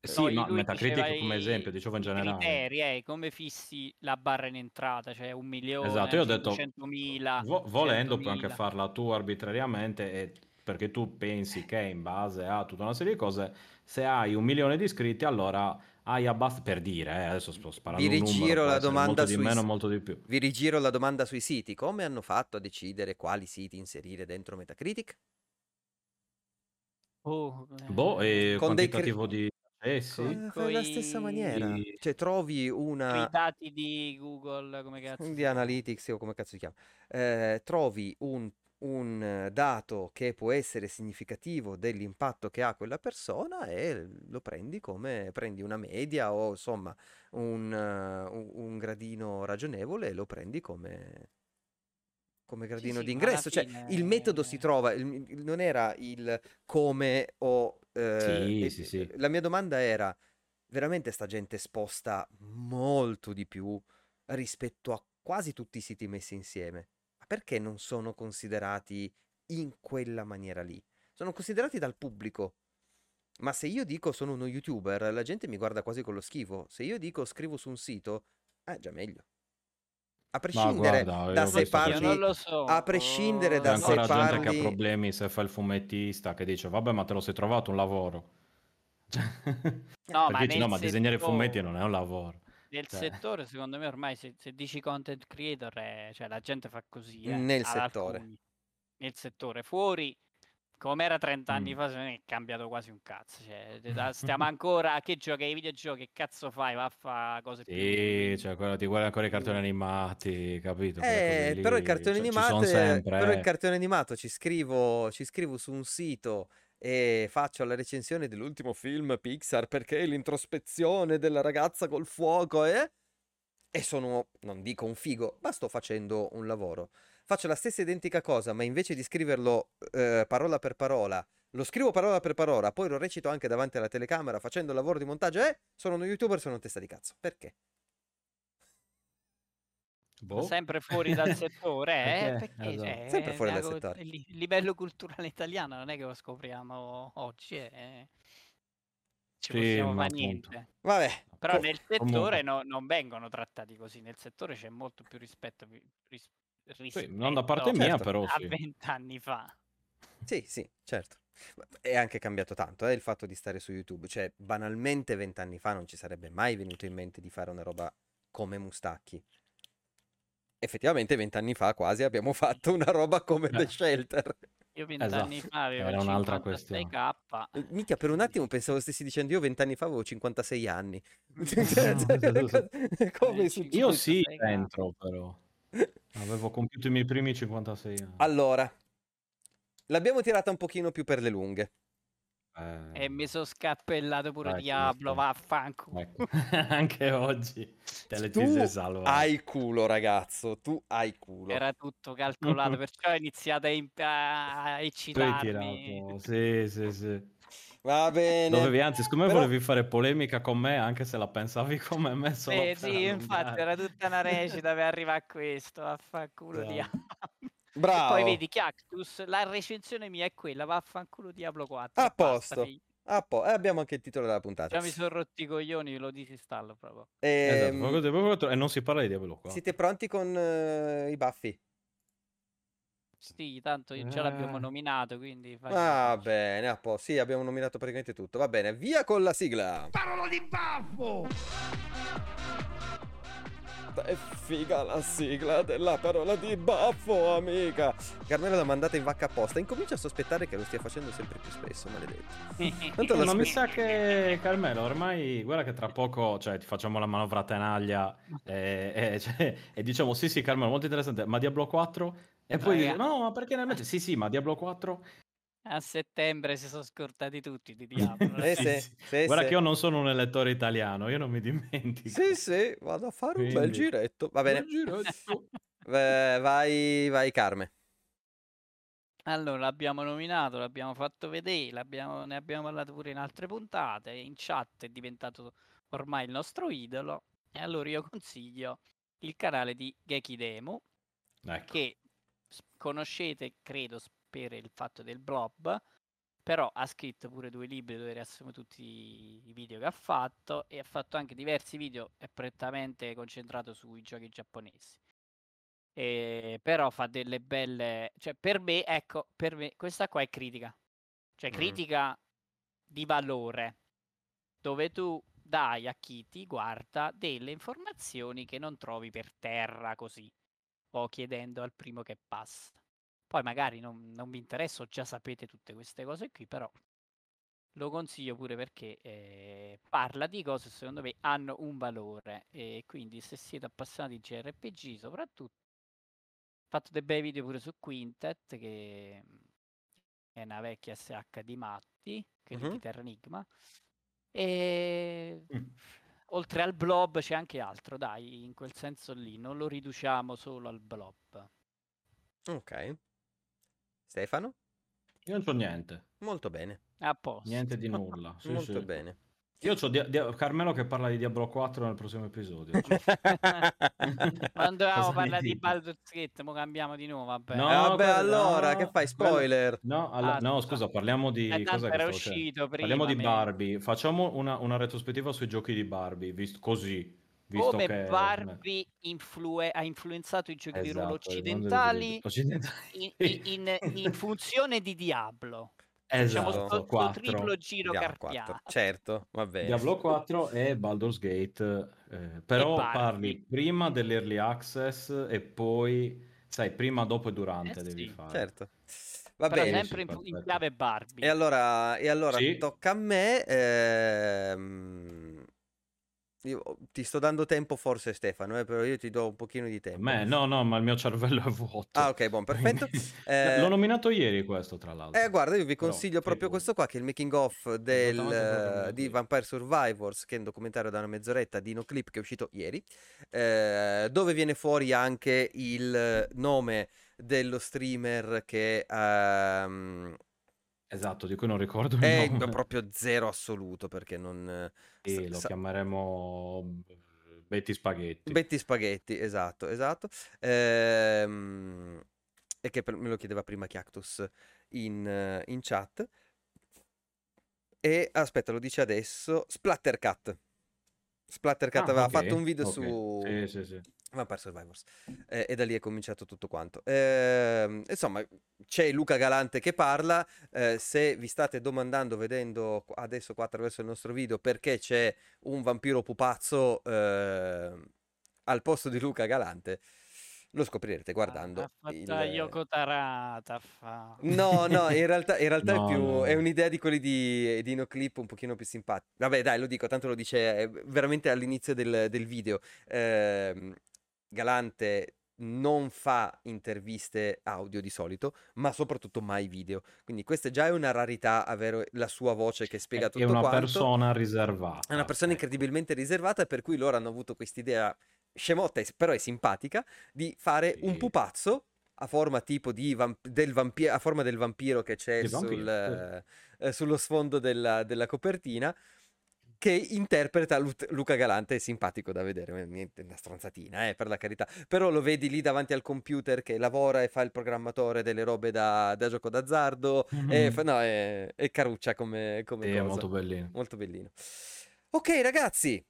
Sì, No, no, Metacritic come esempio, dicevo in generale. criteri, eh, come fissi la barra in entrata, cioè un milione, Esatto, io ho detto, 500.000, vo- volendo puoi anche 100.000. farla tu arbitrariamente e- perché tu pensi che in base a tutta una serie di cose, se hai un milione di iscritti, allora hai abbastanza, per dire, eh, adesso sto sparando Vi un numero, rigiro può la domanda sui... meno, s- molto di più. Vi rigiro la domanda sui siti. Come hanno fatto a decidere quali siti inserire dentro Metacritic? Oh, Boh, eh, e Con dei cri- quantitativo di accessi? con, Eh, fai la stessa maniera. Di- Cioè, trovi i una... dati di Google, come cazzo si di chiama? Analytics o come cazzo si chiama, eh, trovi un, un, eh, dato che può essere significativo dell'impatto che ha quella persona e lo prendi come prendi una media o insomma un, eh, un- gradino ragionevole e lo prendi come, come Sì, gradino sì, di ma alla ingresso. Cioè, il metodo si fine... trova, il- non era il come o... eh, Sì, e- sì, sì. la mia domanda era, veramente sta gente sposta molto di più rispetto a quasi tutti i siti messi insieme. Perché non sono considerati in quella maniera lì? Sono considerati dal pubblico. Ma se io dico sono uno youtuber, la gente mi guarda quasi con lo schifo. Se io dico scrivo su un sito, è già meglio. A prescindere guarda, da se parli, non lo so. a prescindere oh, da C'è se ancora gente che ha parli, problemi se fa il fumettista che dice vabbè ma te lo sei trovato un lavoro. No, ma dici no ma disegnare fumetti non è un lavoro. Nel Cioè, settore, secondo me ormai se, se dici content creator, è- cioè la gente fa così, eh, nel settore. alcuni. nel settore. Fuori come era 30 anni mm. fa, non è cambiato quasi un cazzo. Cioè, stiamo ancora a che giochi ai videogiochi, che cazzo fai? Va a fare cose sì, più. cioè, quello, ti guardi ancora i cartoni animati, capito? Eh, però il cartone cioè, animato, sempre, però eh. il cartone animato ci scrivo, ci scrivo su un sito e faccio la recensione dell'ultimo film Pixar perché l'introspezione della ragazza col fuoco è... Eh? E sono, non dico un figo, ma sto facendo un lavoro faccio la stessa identica cosa, ma invece di scriverlo eh, parola per parola, lo scrivo parola per parola, poi lo recito anche davanti alla telecamera facendo il lavoro di montaggio, eh, sono uno youtuber, sono un testa di cazzo. Perché? Boh. Sempre fuori dal settore, eh? perché, perché esatto. cioè, sempre fuori dal settore. Il livello culturale italiano non è che lo scopriamo oggi, eh. ci sì, possiamo fare niente. Vabbè. Però nel settore no, non vengono trattati così, nel settore c'è molto più rispetto rispetto sì, non da parte mia, certo. però a vent'anni fa. Sì, sì, certo. È anche cambiato tanto eh, il fatto di stare su YouTube. Cioè, banalmente vent'anni fa non ci sarebbe mai venuto in mente di fare una roba come Mustacchi. Effettivamente vent'anni fa quasi abbiamo fatto una roba come The Shelter. Io vent'anni esatto. fa avevo Era un'altra questione. K. Mica per un attimo pensavo stessi dicendo io vent'anni fa avevo 56 anni. come io sì, dentro però. Avevo compiuto i miei primi 56 anni. Allora, l'abbiamo tirata un pochino più per le lunghe. Eh... E mi sono scappellato pure Dai, Diablo, vaffanculo. Ecco. Anche oggi te le tu hai culo, ragazzo, tu hai culo. Era tutto calcolato, perciò ho iniziato a, imp- a eccitarmi. Sì, sì, sì. Va bene. Dovevi, anzi, siccome Però... volevi fare polemica con me, anche se la pensavi come me solo Eh sì, infatti era tutta una recita per arrivare a questo, vaffanculo Bravo. Diablo. Bravo. E poi vedi, Cactus, la recensione mia è quella, vaffanculo Diablo 4. A posto. Ah, po- e abbiamo anche il titolo della puntata. Già mi sono rotti i coglioni, lo disinstallo proprio. Ehm... Esatto, e non si parla di Diablo 4. Siete pronti con uh, i baffi? Sì, tanto già l'abbiamo eh. nominato, quindi... Va ah, bene, a po'. Sì, abbiamo nominato praticamente tutto. Va bene, via con la sigla. Parola di baffo! È figa la sigla della parola di baffo, amica. Carmelo l'ha mandata in vacca apposta. Incomincia a sospettare che lo stia facendo sempre più spesso, maledetto. Tanto non mi sa che Carmelo, ormai guarda che tra poco, cioè, ti facciamo la manovra tenaglia e, e, cioè, e diciamo sì sì Carmelo, molto interessante, ma Diablo 4 e poi Raga. no, ma perché nel mentre? Sì, sì, ma Diablo 4 a settembre si sono scordati tutti di Diablo. eh, sì, sì, Guarda sì. che io non sono un elettore italiano, io non mi dimentico. Sì, sì, vado a fare Quindi... un bel giretto. Va bene. vai, vai Carme. Allora, l'abbiamo nominato, l'abbiamo fatto vedere, l'abbiamo, ne abbiamo parlato pure in altre puntate, in chat è diventato ormai il nostro idolo. E allora io consiglio il canale di Geki Demo, ecco. che conoscete, credo, per il fatto del blob, però ha scritto pure due libri dove riassume tutti i video che ha fatto e ha fatto anche diversi video è prettamente concentrato sui giochi giapponesi. E, però fa delle belle, cioè per me, ecco, per me questa qua è critica. Cioè mm. critica mm. di valore dove tu dai a chi ti guarda delle informazioni che non trovi per terra così o chiedendo al primo che passa. Poi magari non, non vi interessa, già sapete tutte queste cose qui, però lo consiglio pure perché eh, parla di cose secondo me hanno un valore e quindi se siete appassionati di JRPG soprattutto ho fatto dei bei video pure su Quintet che è una vecchia SH di Matti che uh-huh. di Terra Enigma e mm oltre al blob c'è anche altro, dai, in quel senso lì, non lo riduciamo solo al blob. Ok. Stefano? Io non so niente. Molto bene. A posto. Niente di nulla. Sì, Molto sì. bene. Io ho Dia- Dia- Carmelo che parla di Diablo 4 nel prossimo episodio. Quando avevamo parlato di Baldur's Gate, mo cambiamo di nuovo. Vabbè, no, eh, vabbè allora, no, che fai? Spoiler? No, alla- ah, no scusa, parliamo di. Eh, cosa era uscito prima, parliamo di Barbie. Facciamo una, una, retrospettiva sui giochi di Barbie, visto così. Visto Come che... Barbie influ- ha influenzato i giochi esatto, di ruolo occidentali, occidentali. In, in, in funzione di Diablo. Esatto, diciamo sto, 4. triplo giro Diablo carpiano. 4. Certo, va bene. Diablo 4 e Baldur's Gate, eh, però parli prima dell'early access e poi sai, prima, dopo e durante Eh devi sì. fare. Certo. Va Però bene. sempre in, in chiave Barbie. E allora, e allora Sì. tocca a me. ehm, io ti sto dando tempo forse Stefano, eh, però io ti do un pochino di tempo. me, no, no, ma il mio cervello è vuoto. Ah, ok, buon, perfetto. Eh, L'ho nominato ieri questo, tra l'altro. Eh, guarda, io vi Però, consiglio proprio figurati. questo qua, che è il making of del, che eh, di. Vampire Survivors, che è un documentario da una mezz'oretta di Noclip che è uscito ieri, eh, dove viene fuori anche il nome dello streamer che ehm, Esatto, di cui non ricordo il è nome. proprio zero assoluto, perché non... Sì, sa- lo sa- chiameremo Betty Spaghetti. Betty Spaghetti, esatto, esatto. Ehm, e che per- me lo chiedeva prima Cactus in, eh, in chat. E aspetta, lo dice adesso. Splattercat. Splattercat Ah, aveva ok, fatto un video ok. su Sì, sì, sì. Vampire Survivors. Eh, e da lì è cominciato tutto quanto. Ehm, insomma, c'è Luca Galante che parla. eh, se vi state domandando, vedendo adesso qua attraverso il nostro video, perché c'è un vampiro pupazzo eh, al posto di Luca Galante, lo scoprirete guardando. Ha fatto il- Yoko Tarata. Fa... No, no, in realtà, in realtà No, è più no. è un'idea di quelli di, di Noclip un pochino più simpatici. Vabbè, dai, lo dico, tanto lo dice eh, veramente all'inizio del, del video. Ehm, Galante non fa interviste audio di solito, ma soprattutto mai video. Quindi questa già è una rarità avere la sua voce che spiega È tutto una quanto. persona riservata. È una persona incredibilmente riservata, per cui loro hanno avuto quest'idea scemotta, però è simpatica, di fare un Sì. pupazzo a forma tipo di vamp- del vampiro, a forma del vampiro che c'è sul, eh, sullo sfondo della, della copertina, che interpreta Lu- Luca Galante, è simpatico da vedere, eh, niente, una stronzatina, eh, per la carità, però lo vedi lì davanti al computer che lavora e fa il programmatore delle robe da, da gioco d'azzardo, e Mhm. fa- no, è, è caruccia come, come Sì, è cosa. molto bellino. Molto bellino. Ok, ragazzi,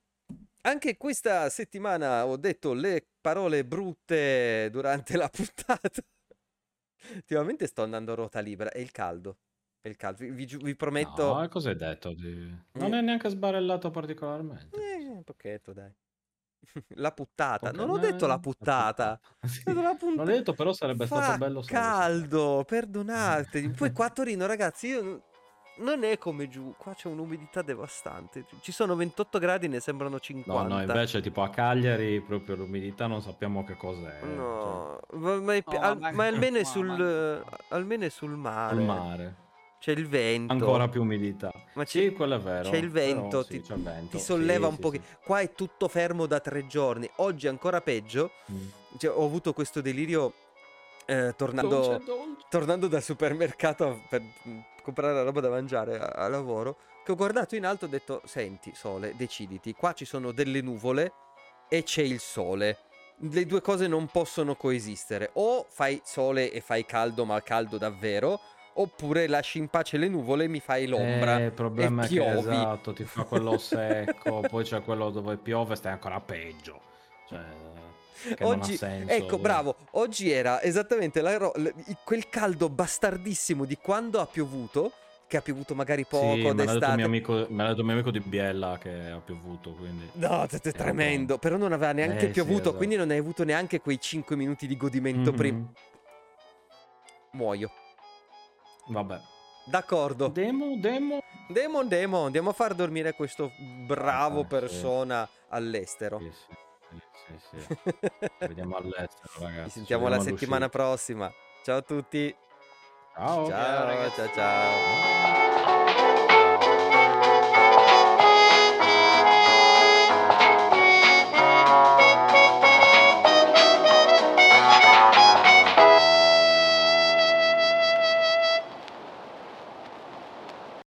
anche questa settimana ho detto le parole brutte durante la puntata. Ultimamente sto andando a ruota libera. È il caldo. È il caldo. Vi, vi prometto. No, cosa hai detto? di- Non è neanche sbarellato particolarmente. Eh, un pochetto, dai. La puttata. Non ho eh, detto la la puttata. Sì. La punta- Non ho detto, però sarebbe Fa stato bello caldo, perdonatemi. Poi qua a Torino, ragazzi, io... non è come giù. Qua c'è un'umidità devastante. Ci sono 28 gradi, ne sembrano No, 50. no, invece tipo a Cagliari proprio l'umidità non sappiamo che cos'è. cioè, No, ma, ma è No, al- ma- almeno è sul, almeno è sul cioè, mare. al mare. C'è il vento. Ancora più umidità. Ma c'è, Sì, quello è vero. c'è il vento, però ti, sì, c'è il vento. ti solleva Sì, un sì, po'. sì. Qua è tutto fermo da tre giorni. Oggi è ancora peggio. Mm. Cioè, ho avuto questo delirio eh, tornando, Dolce, dolce. tornando dal supermercato per mm, comprare la roba da mangiare a, a lavoro. Che ho guardato in alto e ho detto: Senti, sole, deciditi. Qua ci sono delle nuvole e c'è il sole. Le due cose non possono coesistere. O fai sole e fai caldo, ma caldo davvero. Oppure lasci in pace le nuvole e mi fai l'ombra. Eh, il problema e è che piovi. esatto, ti fa quello secco, poi c'è quello dove piove, stai ancora peggio. Cioè, che non ha Oggi, senso. ecco, bravo, oggi era esattamente la quel caldo bastardissimo di quando ha piovuto, che ha piovuto magari poco Sì, me l'ha d'estate. amico, me l'ha detto mio amico di Biella che ha piovuto, quindi... No, Era tremendo, però non aveva neanche Eh, sì, piovuto, esatto. quindi non hai avuto neanche quei 5 minuti di godimento prima. Mhm. Muoio. Vabbè. D'accordo. Demo, demo. Demon, Demon, andiamo a far dormire questo bravo Ah, sì. persona all'estero. Sì, sì, sì, sì, sì. Ci vediamo all'estero, ragazzi. Ci Ci sentiamo la vediamo settimana prossima. Ciao a tutti. Ciao. ciao, ragazzi. ciao. ciao.